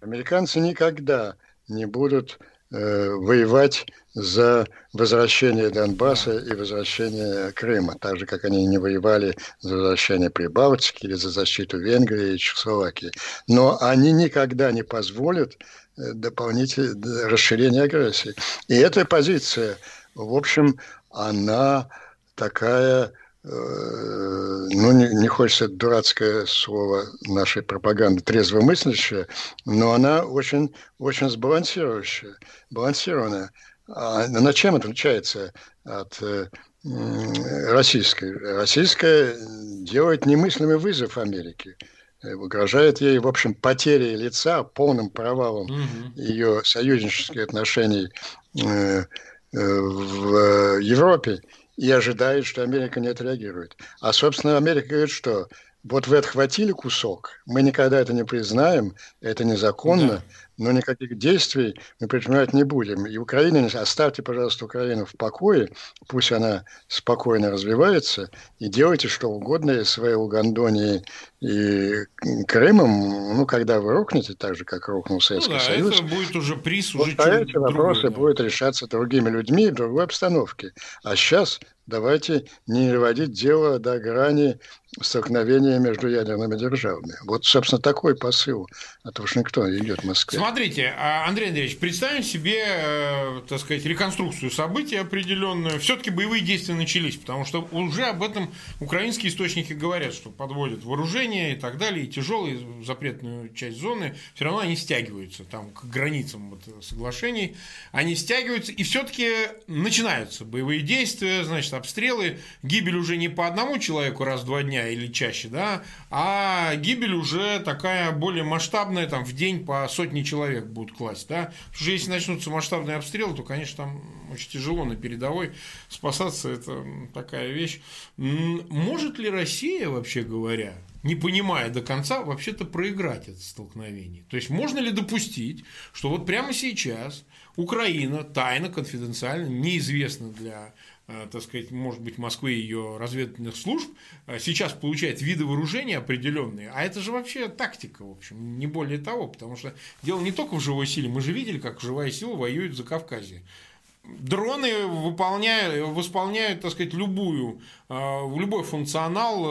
американцы никогда не будут Э, воевать за возвращение Донбасса и возвращение Крыма, так же, как они не воевали за возвращение Прибалтики или за защиту Венгрии и Чехословакии. Но они никогда не позволят э, дополнительного расширения агрессии. И эта позиция, в общем, она такая Э, ну, не, не хочется дурацкое слово нашей пропаганды, трезвомыслящая, но она очень, очень сбалансирующая, балансированная. А на чем отличается от э, российской? Российская делает немыслимый вызов Америке э, угрожает ей, в общем, потерей лица, полным провалом угу. ее союзнических отношений э, э, в Европе и ожидает, что Америка не отреагирует. А, собственно, Америка говорит, что вот вы отхватили кусок, мы никогда это не признаем, это незаконно, да но никаких действий мы предпринимать не будем. И Украина, оставьте, пожалуйста, Украину в покое, пусть она спокойно развивается, и делайте что угодно с своей Угандонией и Крымом, ну, когда вы рухнете, так же, как рухнул Советский ну, да, Союз. это будет уже приз, уже вот эти вопросы да. будут решаться другими людьми в другой обстановке. А сейчас давайте не доводить дело до грани столкновения между ядерными державами. Вот, собственно, такой посыл от Вашингтона идет в Москве. Смотрите, а, Андрей Андреевич, представим себе, э, так сказать, реконструкцию событий определенную. Все-таки боевые действия начались, потому что уже об этом украинские источники говорят, что подводят вооружение и так далее, и тяжелые запретную часть зоны, все равно они стягиваются там к границам вот, соглашений, они стягиваются, и все-таки начинаются боевые действия, значит, обстрелы, гибель уже не по одному человеку раз два дня или чаще, да, а гибель уже такая более масштабная, там в день по сотни человек будут класть, да, потому что если начнутся масштабные обстрелы, то, конечно, там очень тяжело на передовой спасаться, это такая вещь. Может ли Россия, вообще говоря, не понимая до конца, вообще-то проиграть это столкновение? То есть, можно ли допустить, что вот прямо сейчас Украина тайно, конфиденциально, неизвестно для так сказать, может быть, Москвы и ее разведывательных служб, э, сейчас получает виды вооружения определенные, а это же вообще тактика, в общем, не более того, потому что дело не только в живой силе, мы же видели, как живая сила воюет за Кавказе. Дроны выполняют, восполняют, так сказать, любую, э, любой функционал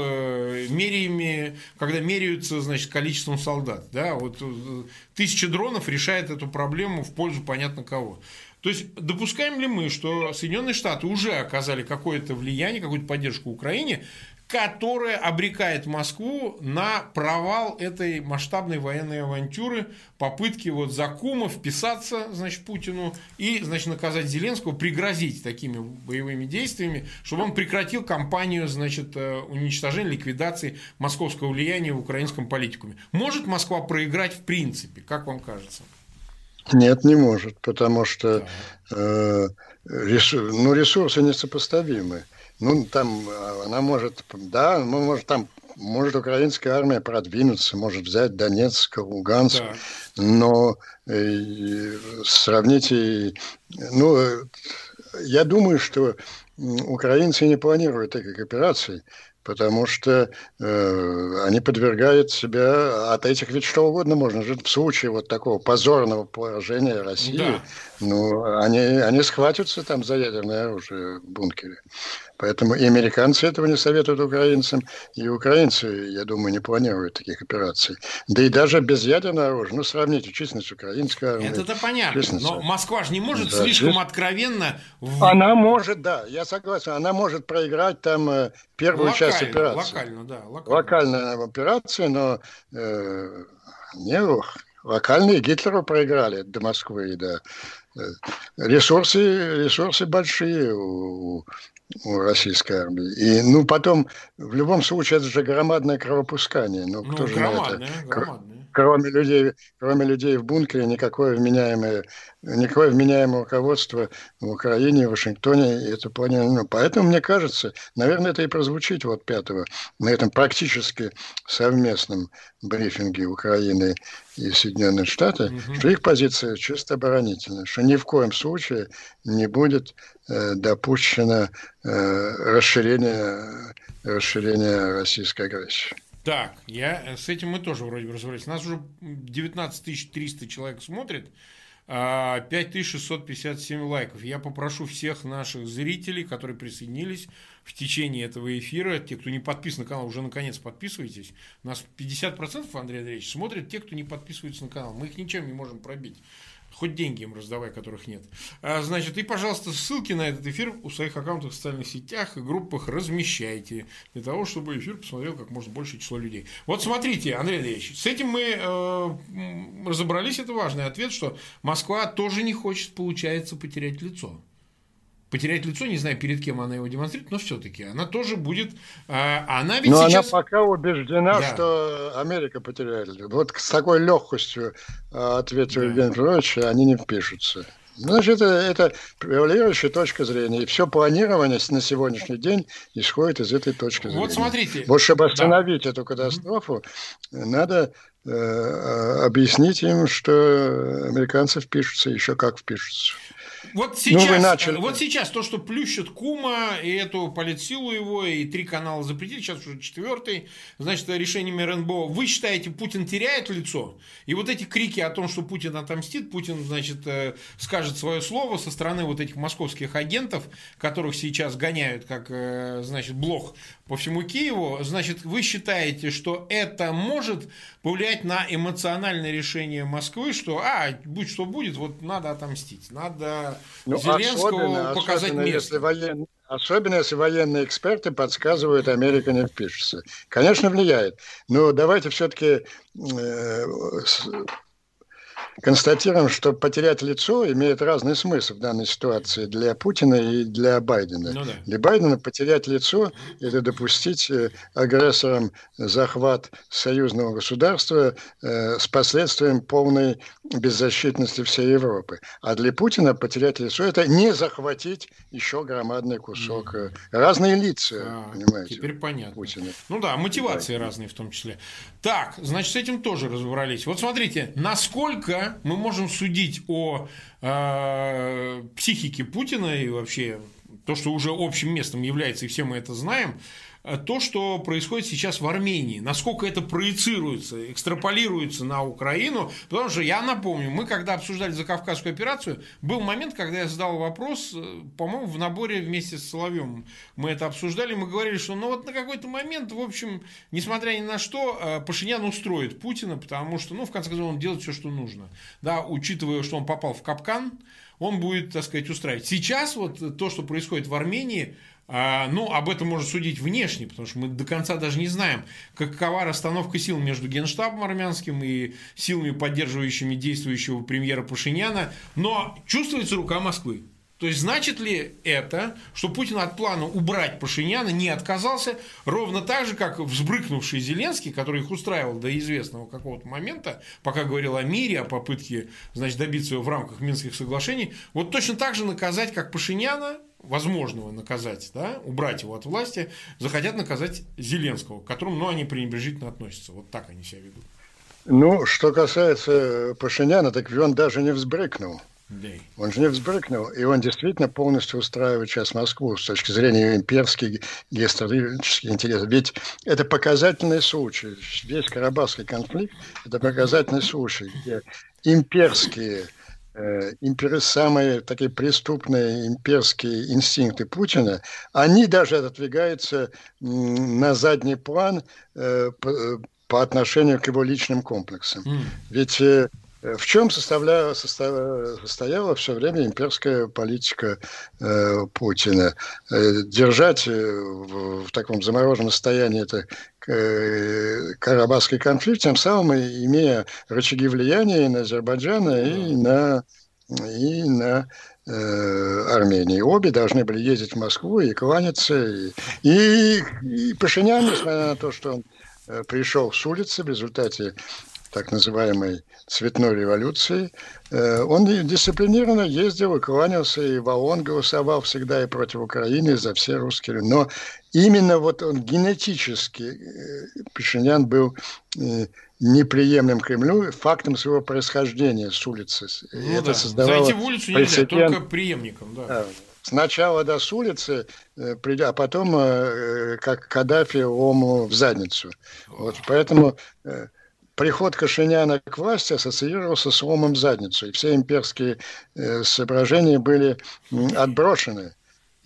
мерями, когда меряются, значит, количеством солдат. Да? Вот тысяча дронов решает эту проблему в пользу понятно кого. То есть допускаем ли мы, что Соединенные Штаты уже оказали какое-то влияние, какую-то поддержку Украине, которая обрекает Москву на провал этой масштабной военной авантюры, попытки вот за Кума вписаться, значит, Путину и, значит, наказать Зеленского, пригрозить такими боевыми действиями, чтобы он прекратил кампанию, значит, э, уничтожения, ликвидации московского влияния в украинском политикуме. Может Москва проиграть в принципе, как вам кажется? Нет, не может, потому что э, ресурс, ну, ресурсы несопоставимы. Ну, там а, она может, да, ну, может там может украинская армия продвинуться, может взять Донецк, Луганск, да. но э, сравните, ну, э, я думаю, что украинцы не планируют таких операций, потому что э, они подвергают себя, от этих ведь что угодно можно в случае вот такого позорного поражения России, да. ну, они, они схватятся там за ядерное оружие в бункере. Поэтому и американцы этого не советуют украинцам, и украинцы, я думаю, не планируют таких операций. Да и даже без ядерного оружия, ну, сравните численность украинской армии. Это-то понятно, но Москва же не может да, слишком численность... откровенно... Она может, да, я согласен, она может проиграть там э, первую локально, часть операции. Локально, да. Локально. Локальная операция, но э, не, локальные Гитлеру проиграли до Москвы, да. Э, ресурсы, ресурсы большие у, у российской армии. И, ну, потом, в любом случае, это же громадное кровопускание. Ну, кто ну, же на это? Громадное кроме людей, кроме людей в бункере, никакое вменяемое, никакое вменяемое руководство в Украине, в Вашингтоне это понятно. Ну, поэтому, мне кажется, наверное, это и прозвучит вот пятого на этом практически совместном брифинге Украины и Соединенных Штатов, угу. что их позиция чисто оборонительная, что ни в коем случае не будет э, допущено э, расширение, расширение российской агрессии. Так, я, э, с этим мы тоже вроде бы разобрались. Нас уже 19 300 человек смотрит, 5657 а лайков. Я попрошу всех наших зрителей, которые присоединились в течение этого эфира, те, кто не подписан на канал, уже наконец подписывайтесь. Нас 50% Андрей Андреевич смотрят те, кто не подписывается на канал. Мы их ничем не можем пробить. Хоть деньги им раздавай, которых нет. А, значит, и, пожалуйста, ссылки на этот эфир у своих аккаунтах в социальных сетях и группах размещайте, для того, чтобы эфир посмотрел как можно больше число людей. Вот смотрите, Андрей Андреевич, с этим мы э, разобрались, это важный ответ, что Москва тоже не хочет, получается, потерять лицо потерять лицо, не знаю, перед кем она его демонстрирует, но все-таки она тоже будет... А, она ведь но сейчас... она пока убеждена, да. что Америка потеряет. Вот с такой легкостью а, ответил да. Евгений Петрович, они не впишутся. Значит, это, это превалирующая точка зрения. И все планирование на сегодняшний день исходит из этой точки зрения. Вот смотрите. Вот чтобы остановить да. эту катастрофу, надо э, объяснить им, что американцы впишутся, еще как впишутся. Вот ну, сейчас, ну, начали. вот сейчас то, что плющит Кума и эту политсилу его, и три канала запретили, сейчас уже четвертый, значит, решениями РНБО, вы считаете, Путин теряет лицо? И вот эти крики о том, что Путин отомстит, Путин, значит, э, скажет свое слово со стороны вот этих московских агентов, которых сейчас гоняют, как, э, значит, блох по всему Киеву, значит, вы считаете, что это может повлиять на эмоциональное решение Москвы, что, а, будь что будет, вот надо отомстить, надо ну, Зеленского особенно, показать особенно, место. Если воен... Особенно если военные эксперты подсказывают, Америка не впишется. Конечно, влияет. Но давайте все-таки э, констатируем, что потерять лицо имеет разный смысл в данной ситуации для Путина и для Байдена. Ну, да. Для Байдена потерять лицо – это допустить э, агрессорам захват союзного государства э, с последствием полной беззащитности всей Европы. А для Путина потерять лицо – это не захватить еще громадный кусок. Mm. Разные лица, а, понимаете? Теперь понятно. Путина. Ну да, мотивации да. разные в том числе. Так, значит, с этим тоже разобрались. Вот смотрите, насколько мы можем судить о э, психике Путина и вообще то, что уже общим местом является, и все мы это знаем, то, что происходит сейчас в Армении, насколько это проецируется, экстраполируется на Украину, потому что я напомню, мы когда обсуждали Закавказскую операцию, был момент, когда я задал вопрос, э, по-моему, в наборе вместе с Соловьем мы это обсуждали, мы говорили, что ну вот на какой-то момент, в общем, несмотря ни на что, э, Пашинян устроит Путина, потому что, ну, в конце концов, он делает все, что нужно. Да, учитывая, что он попал в капкан, он будет, так сказать, устраивать. Сейчас вот то, что происходит в Армении, ну, об этом можно судить внешне, потому что мы до конца даже не знаем, какова расстановка сил между Генштабом армянским и силами, поддерживающими действующего премьера Пашиняна. Но чувствуется рука Москвы. То есть значит ли это, что Путин от плана убрать Пашиняна не отказался, ровно так же, как взбрыкнувший Зеленский, который их устраивал до известного какого-то момента, пока говорил о мире, о попытке значит, добиться его в рамках Минских соглашений, вот точно так же наказать, как Пашиняна, возможного наказать, да, убрать его от власти, захотят наказать Зеленского, к которому, ну, они пренебрежительно относятся. Вот так они себя ведут. Ну, что касается Пашиняна, так он даже не взбрыкнул. Он же не взбрыкнул, и он действительно полностью устраивает сейчас Москву с точки зрения имперских геостратегических интересов. Ведь это показательный случай. Весь Карабахский конфликт – это показательный случай, где имперские Э, импер... самые такие преступные имперские инстинкты Путина, они даже отодвигаются на задний план э, по отношению к его личным комплексам. Mm. Ведь э, в чем составляла, состояла, состояла все время имперская политика э, Путина? Э, держать в, в таком замороженном состоянии это э, Карабахский конфликт, тем самым имея рычаги влияния и на Азербайджан, и на, и на э, Армении. Обе должны были ездить в Москву и кланяться. И, и, и Пашинян, несмотря на то, что он э, пришел с улицы в результате так называемой цветной революции, э, он дисциплинированно ездил и кланялся, и в ООН голосовал всегда и против Украины, и за все русские. Но именно вот он генетически, э, Пашинян был э, неприемлем Кремлю фактом своего происхождения с улицы. Ну, это да. создавало Зайти в улицу нельзя, прецедент... только преемником. Да. Сначала да, с улицы, а потом как Каддафи ому в задницу. Вот, поэтому приход Кашиняна к власти ассоциировался с ломом задницу, и все имперские э, соображения были отброшены.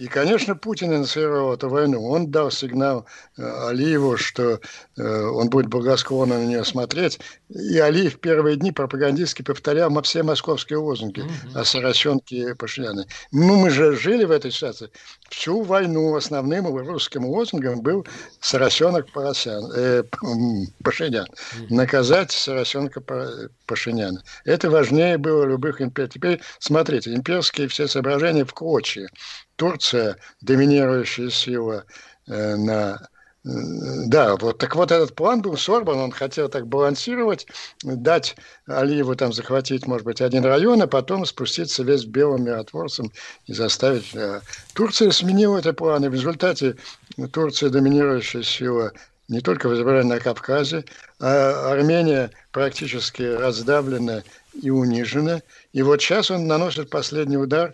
И, конечно, Путин инициировал эту войну. Он дал сигнал э, Алиеву, что э, он будет благосклонно на нее смотреть. И Алиев первые дни пропагандистски повторял все московские лозунги угу. о соросенке Пашиняна. Ну, мы же жили в этой ситуации. Всю войну основным русским лозунгом был соросенок Поросян, э, Пашинян. Наказать соросенка Пашиняна. Это важнее было любых империй. Теперь, смотрите, имперские все соображения в клочья. Турция доминирующая сила э, на э, да, вот так вот этот план был сорван, он хотел так балансировать, дать Алиеву там захватить, может быть, один район, а потом спуститься весь белым миротворцем и заставить... Э, Турция сменила эти планы, в результате Турция доминирующая сила не только в Азербайджане, на Кавказе, а Армения практически раздавлена и унижена. И вот сейчас он наносит последний удар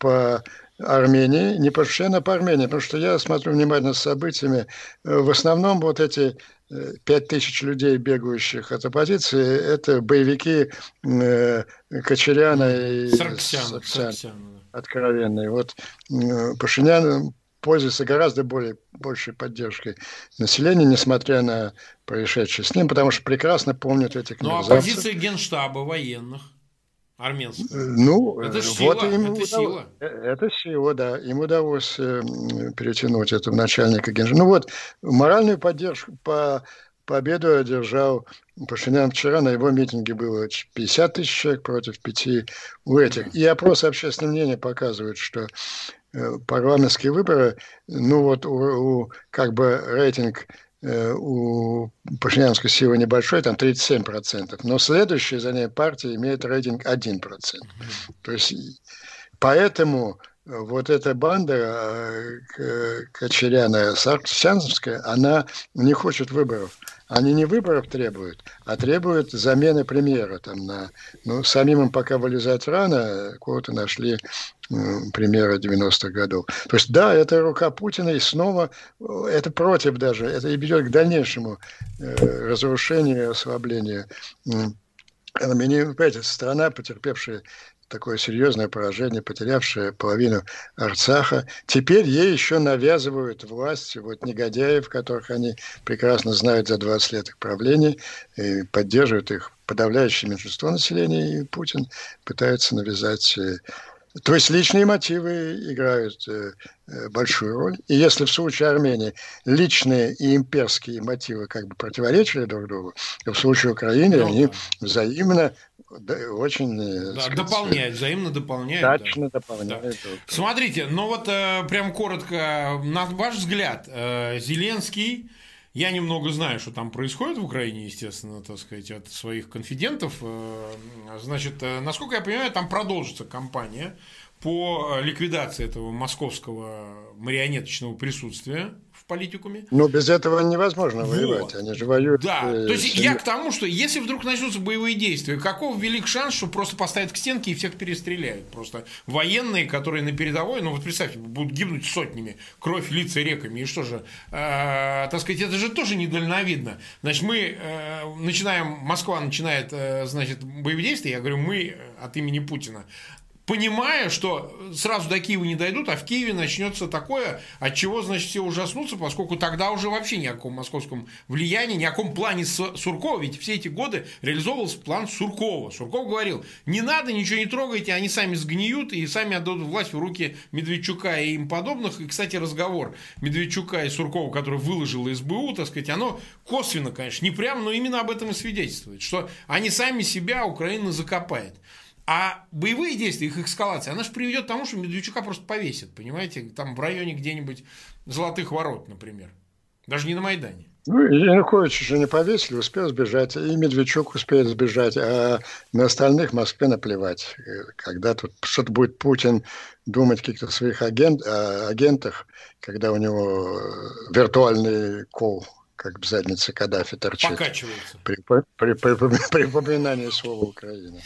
по Армении, не постоянно по Армении, потому что я смотрю внимательно с событиями. Э, в основном вот эти э, пять тысяч людей, бегающих от оппозиции, это боевики э, Кочеряна и Сарксян, Сарксян, откровенные. Вот э, Пашинян пользуется гораздо более, большей поддержкой населения, несмотря на происшедшее с ним, потому что прекрасно помнят этих Ну, а позиция генштаба военных? Армянская. Э, ну, это сила, вот ему это сила. Э, это сила, да. Им удалось э, перетянуть этого начальника генштаба. Ну вот, моральную поддержку по победу одержал Пашинян вчера. На его митинге было 50 тысяч человек против пяти у этих. И опросы общественного мнения показывают, что парламентские выборы, ну вот у, у как бы рейтинг Э, у Пашинянской силы небольшой, там 37%, но следующая за ней партия имеет рейтинг 1%. То есть поэтому вот эта банда э, Кочеряна Сарксянская, она не хочет выборов. Они не выборов требуют, а требуют замены премьера. Там на, ну, самим им пока вылезать рано, кого-то нашли премьера 90-х годов. То есть, да, это рука Путина, и снова это против даже, это и ведет к дальнейшему э, разрушению и ослаблению. Понимаете, страна, потерпевшая такое серьезное поражение, потерявшая половину Арцаха. Теперь ей еще навязывают власть вот негодяев, которых они прекрасно знают за 20 лет их правления, и поддерживают их подавляющее меньшинство населения, и Путин пытается навязать э, то есть личные мотивы играют э, э, большую роль. И если в случае Армении личные и имперские мотивы как бы противоречили друг другу, то в случае Украины ну, они взаимно очень... Э, да, сказать, дополняют, взаимно дополняют. Точно да. дополняют. Да. Смотрите, ну вот э, прям коротко, на ваш взгляд, э, Зеленский, я немного знаю, что там происходит в Украине, естественно, так сказать, от своих конфидентов. Э, значит, э, насколько я понимаю, там продолжится кампания по ликвидации этого московского марионеточного присутствия политикуме. Ну, без этого невозможно вот. воевать. Они же воюют. Да. Э, То есть я к тому, что если вдруг начнутся боевые действия, каков велик шанс, что просто поставят к стенке и всех перестреляют? Просто военные, которые на передовой, ну вот представьте, будут гибнуть сотнями, кровь лица реками. И что же, э, так сказать, это же тоже недальновидно. Значит, мы э, начинаем, Москва начинает, э, значит, боевые действия, я говорю, мы от имени Путина понимая, что сразу до Киева не дойдут, а в Киеве начнется такое, от чего, значит, все ужаснутся, поскольку тогда уже вообще ни о каком московском влиянии, ни о каком плане Суркова, ведь все эти годы реализовывался план Суркова. Сурков говорил, не надо, ничего не трогайте, они сами сгниют и сами отдадут власть в руки Медведчука и им подобных. И, кстати, разговор Медведчука и Суркова, который выложил СБУ, так сказать, оно косвенно, конечно, не прямо, но именно об этом и свидетельствует, что они сами себя, Украина, закопает. А боевые действия, их эскалация, она же приведет к тому, что Медведчука просто повесят, понимаете, там в районе где-нибудь Золотых Ворот, например. Даже не на Майдане. Ну, Янукович уже не повесили, успел сбежать, и Медведчук успеет сбежать, а на остальных Москве наплевать. Когда тут что-то будет Путин думать о каких-то своих агент, агентах, когда у него виртуальный кол, как в заднице Каддафи торчит. Покачивается. При, при, при, при, при упоминании слова Украина.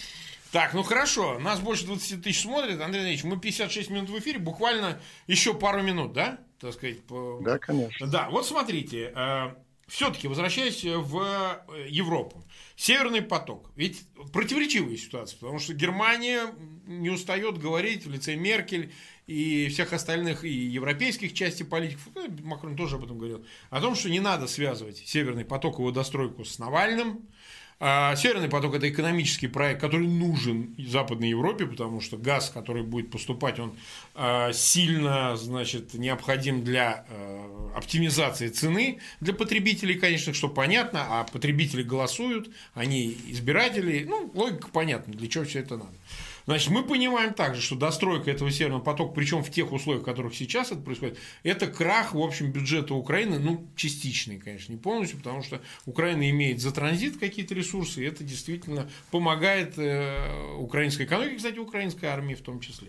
Так, ну хорошо, нас больше 20 тысяч смотрит. Андрей Андреевич, мы 56 минут в эфире, буквально еще пару минут, да? Так сказать. По... Да, конечно. Да, вот смотрите, э, все-таки возвращаясь в э, Европу, Северный поток. Ведь противоречивая ситуация, потому что Германия не устает говорить в лице Меркель и всех остальных и европейских частей политиков, ну, Макрон тоже об этом говорил, о том, что не надо связывать Северный поток и его достройку с Навальным, а Северный поток – это экономический проект, который нужен Западной Европе, потому что газ, который будет поступать, он а, сильно значит, необходим для а, оптимизации цены для потребителей, конечно, что понятно, а потребители голосуют, они избиратели, ну, логика понятна, для чего все это надо. Значит, мы понимаем также, что достройка этого северного потока, причем в тех условиях, в которых сейчас это происходит, это крах, в общем, бюджета Украины, ну, частичный, конечно, не полностью, потому что Украина имеет за транзит какие-то ресурсы, и это действительно помогает э, украинской экономике, кстати, украинской армии в том числе.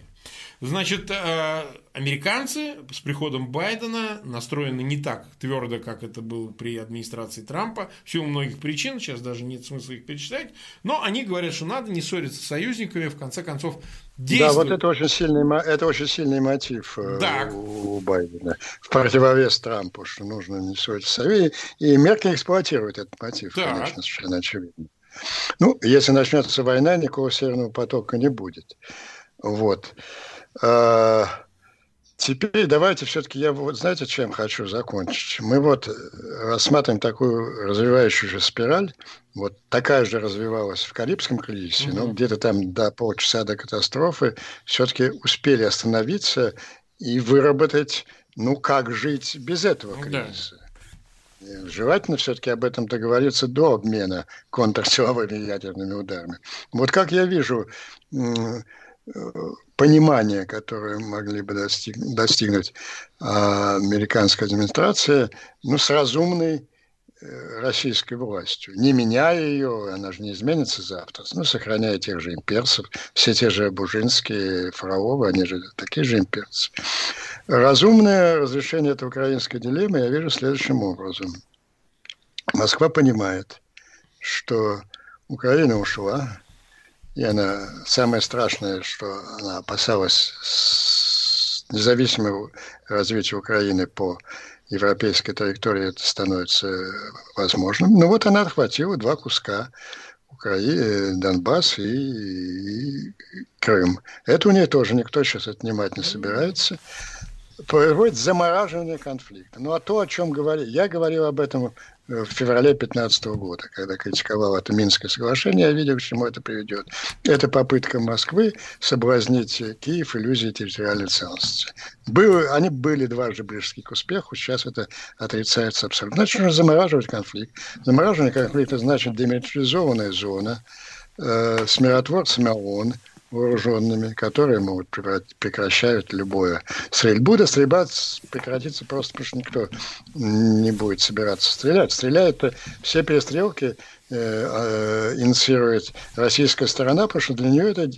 Значит, э, американцы с приходом Байдена настроены не так твердо, как это было при администрации Трампа, в силу многих причин, сейчас даже нет смысла их перечислять, но они говорят, что надо не ссориться с союзниками, в конце концов, действовать. Да, вот это очень сильный, это очень сильный мотив э, так. у Байдена, в противовес Трампу, что нужно не ссориться с союзниками, и Меркель эксплуатирует этот мотив, так. конечно, совершенно очевидно. Ну, если начнется война, никакого Северного потока не будет. Вот. А, теперь давайте все-таки я вот знаете, чем хочу закончить. Мы вот э, рассматриваем такую развивающуюся спираль. Вот такая же развивалась в Карибском кризисе, угу. но где-то там до полчаса до катастрофы все-таки успели остановиться и выработать, ну как жить без этого кризиса. Да. Желательно все-таки об этом договориться до обмена контрсиловыми ядерными ударами. Вот как я вижу понимание, которое могли бы достиг, достигнуть а, американская администрация, ну, с разумной э, российской властью, не меняя ее, она же не изменится завтра, ну, сохраняя тех же имперцев, все те же Бужинские, Фроловы, они же такие же имперцы. Разумное разрешение этой украинской дилеммы я вижу следующим образом. Москва понимает, что Украина ушла, и она, самое страшное, что она опасалась независимого развития Украины по европейской траектории это становится возможным. Ну вот она отхватила два куска Украины, Донбасс и, и Крым. Это у нее тоже никто сейчас отнимать не собирается. Производит замораживание конфликта. Ну а то, о чем говорил, я говорил об этом в феврале 2015 года, когда критиковал это Минское соглашение, я видел, к чему это приведет. Это попытка Москвы соблазнить Киев иллюзией территориальной целостности. Было, они были дважды близки к успеху, сейчас это отрицается абсолютно. Значит, нужно замораживать конфликт. Замораживание конфликта значит демилитаризованная зона э, с миротворцами ООН – вооруженными, которые могут прекращают любое стрельбу. Да стрельба прекратится просто потому, что никто не будет собираться стрелять. Стреляют все перестрелки Э, э, инициирует российская сторона, потому что для нее это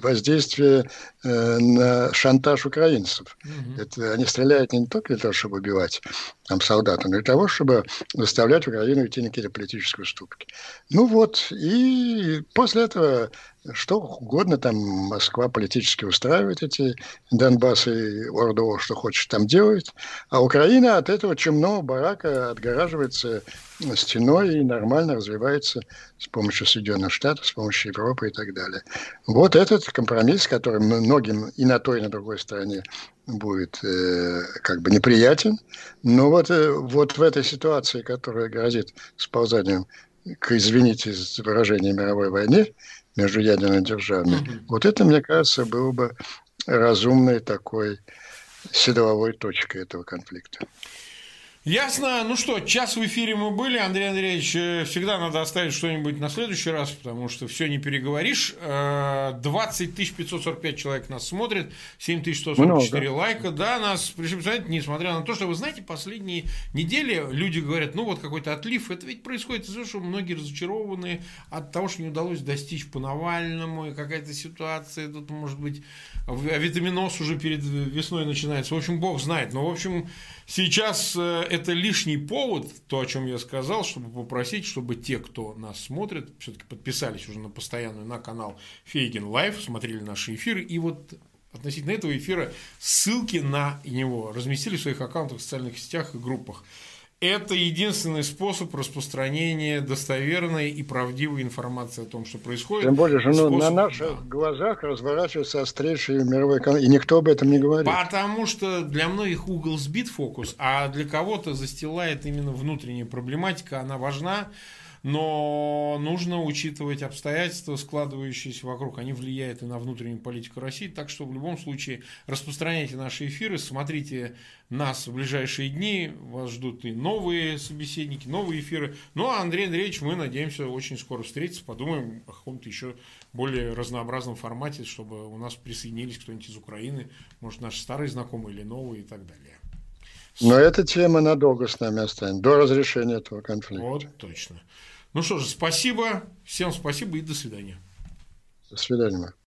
воздействие э, на шантаж украинцев. Угу. Это, они стреляют не только для того, чтобы убивать там, солдат, но для того, чтобы заставлять Украину идти на какие-то политические уступки. Ну вот, и после этого что угодно там Москва политически устраивает эти Донбассы и Орду, что хочет там делает, а Украина от этого чумного барака отгораживается стеной и нормально развивается с помощью Соединенных Штатов, с помощью Европы и так далее. Вот этот компромисс, который многим и на той, и на другой стороне будет э, как бы неприятен, но вот, э, вот в этой ситуации, которая грозит сползанием к, извините за выражение, мировой войне между ядерными державами, mm-hmm. вот это, мне кажется, было бы разумной такой силовой точкой этого конфликта. Ясно. Ну что, час в эфире мы были. Андрей Андреевич, э, всегда надо оставить что-нибудь на следующий раз, потому что все не переговоришь. 20 э, 545 человек нас смотрит, 7144 Много. лайка. Да, нас, причем, знаете, несмотря на то, что, вы знаете, последние недели люди говорят, ну вот какой-то отлив. Это ведь происходит из-за того, что многие разочарованы от того, что не удалось достичь по Навальному, и какая-то ситуация тут может быть, а витаминоз уже перед весной начинается. В общем, бог знает. Но, в общем, Сейчас э, это лишний повод, то, о чем я сказал, чтобы попросить, чтобы те, кто нас смотрит, все-таки подписались уже на постоянную на канал Фейгин Лайв, смотрели наши эфиры, и вот относительно этого эфира ссылки на него разместили в своих аккаунтах в социальных сетях и группах. Это единственный способ распространения достоверной и правдивой информации о том, что происходит. Тем более, же ну, способ... на наших да. глазах разворачивается острейший мировой конфликт, и никто об этом не говорит. Потому что для многих угол сбит фокус, а для кого-то застилает именно внутренняя проблематика, она важна но нужно учитывать обстоятельства, складывающиеся вокруг. Они влияют и на внутреннюю политику России. Так что в любом случае распространяйте наши эфиры, смотрите нас в ближайшие дни. Вас ждут и новые собеседники, новые эфиры. Ну а Андрей Андреевич, мы надеемся очень скоро встретиться, подумаем о каком-то еще более разнообразном формате, чтобы у нас присоединились кто-нибудь из Украины, может, наши старые знакомые или новые и так далее. Но эта тема надолго с нами останется, до разрешения этого конфликта. Вот, точно. Ну что же, спасибо. Всем спасибо и до свидания. До свидания.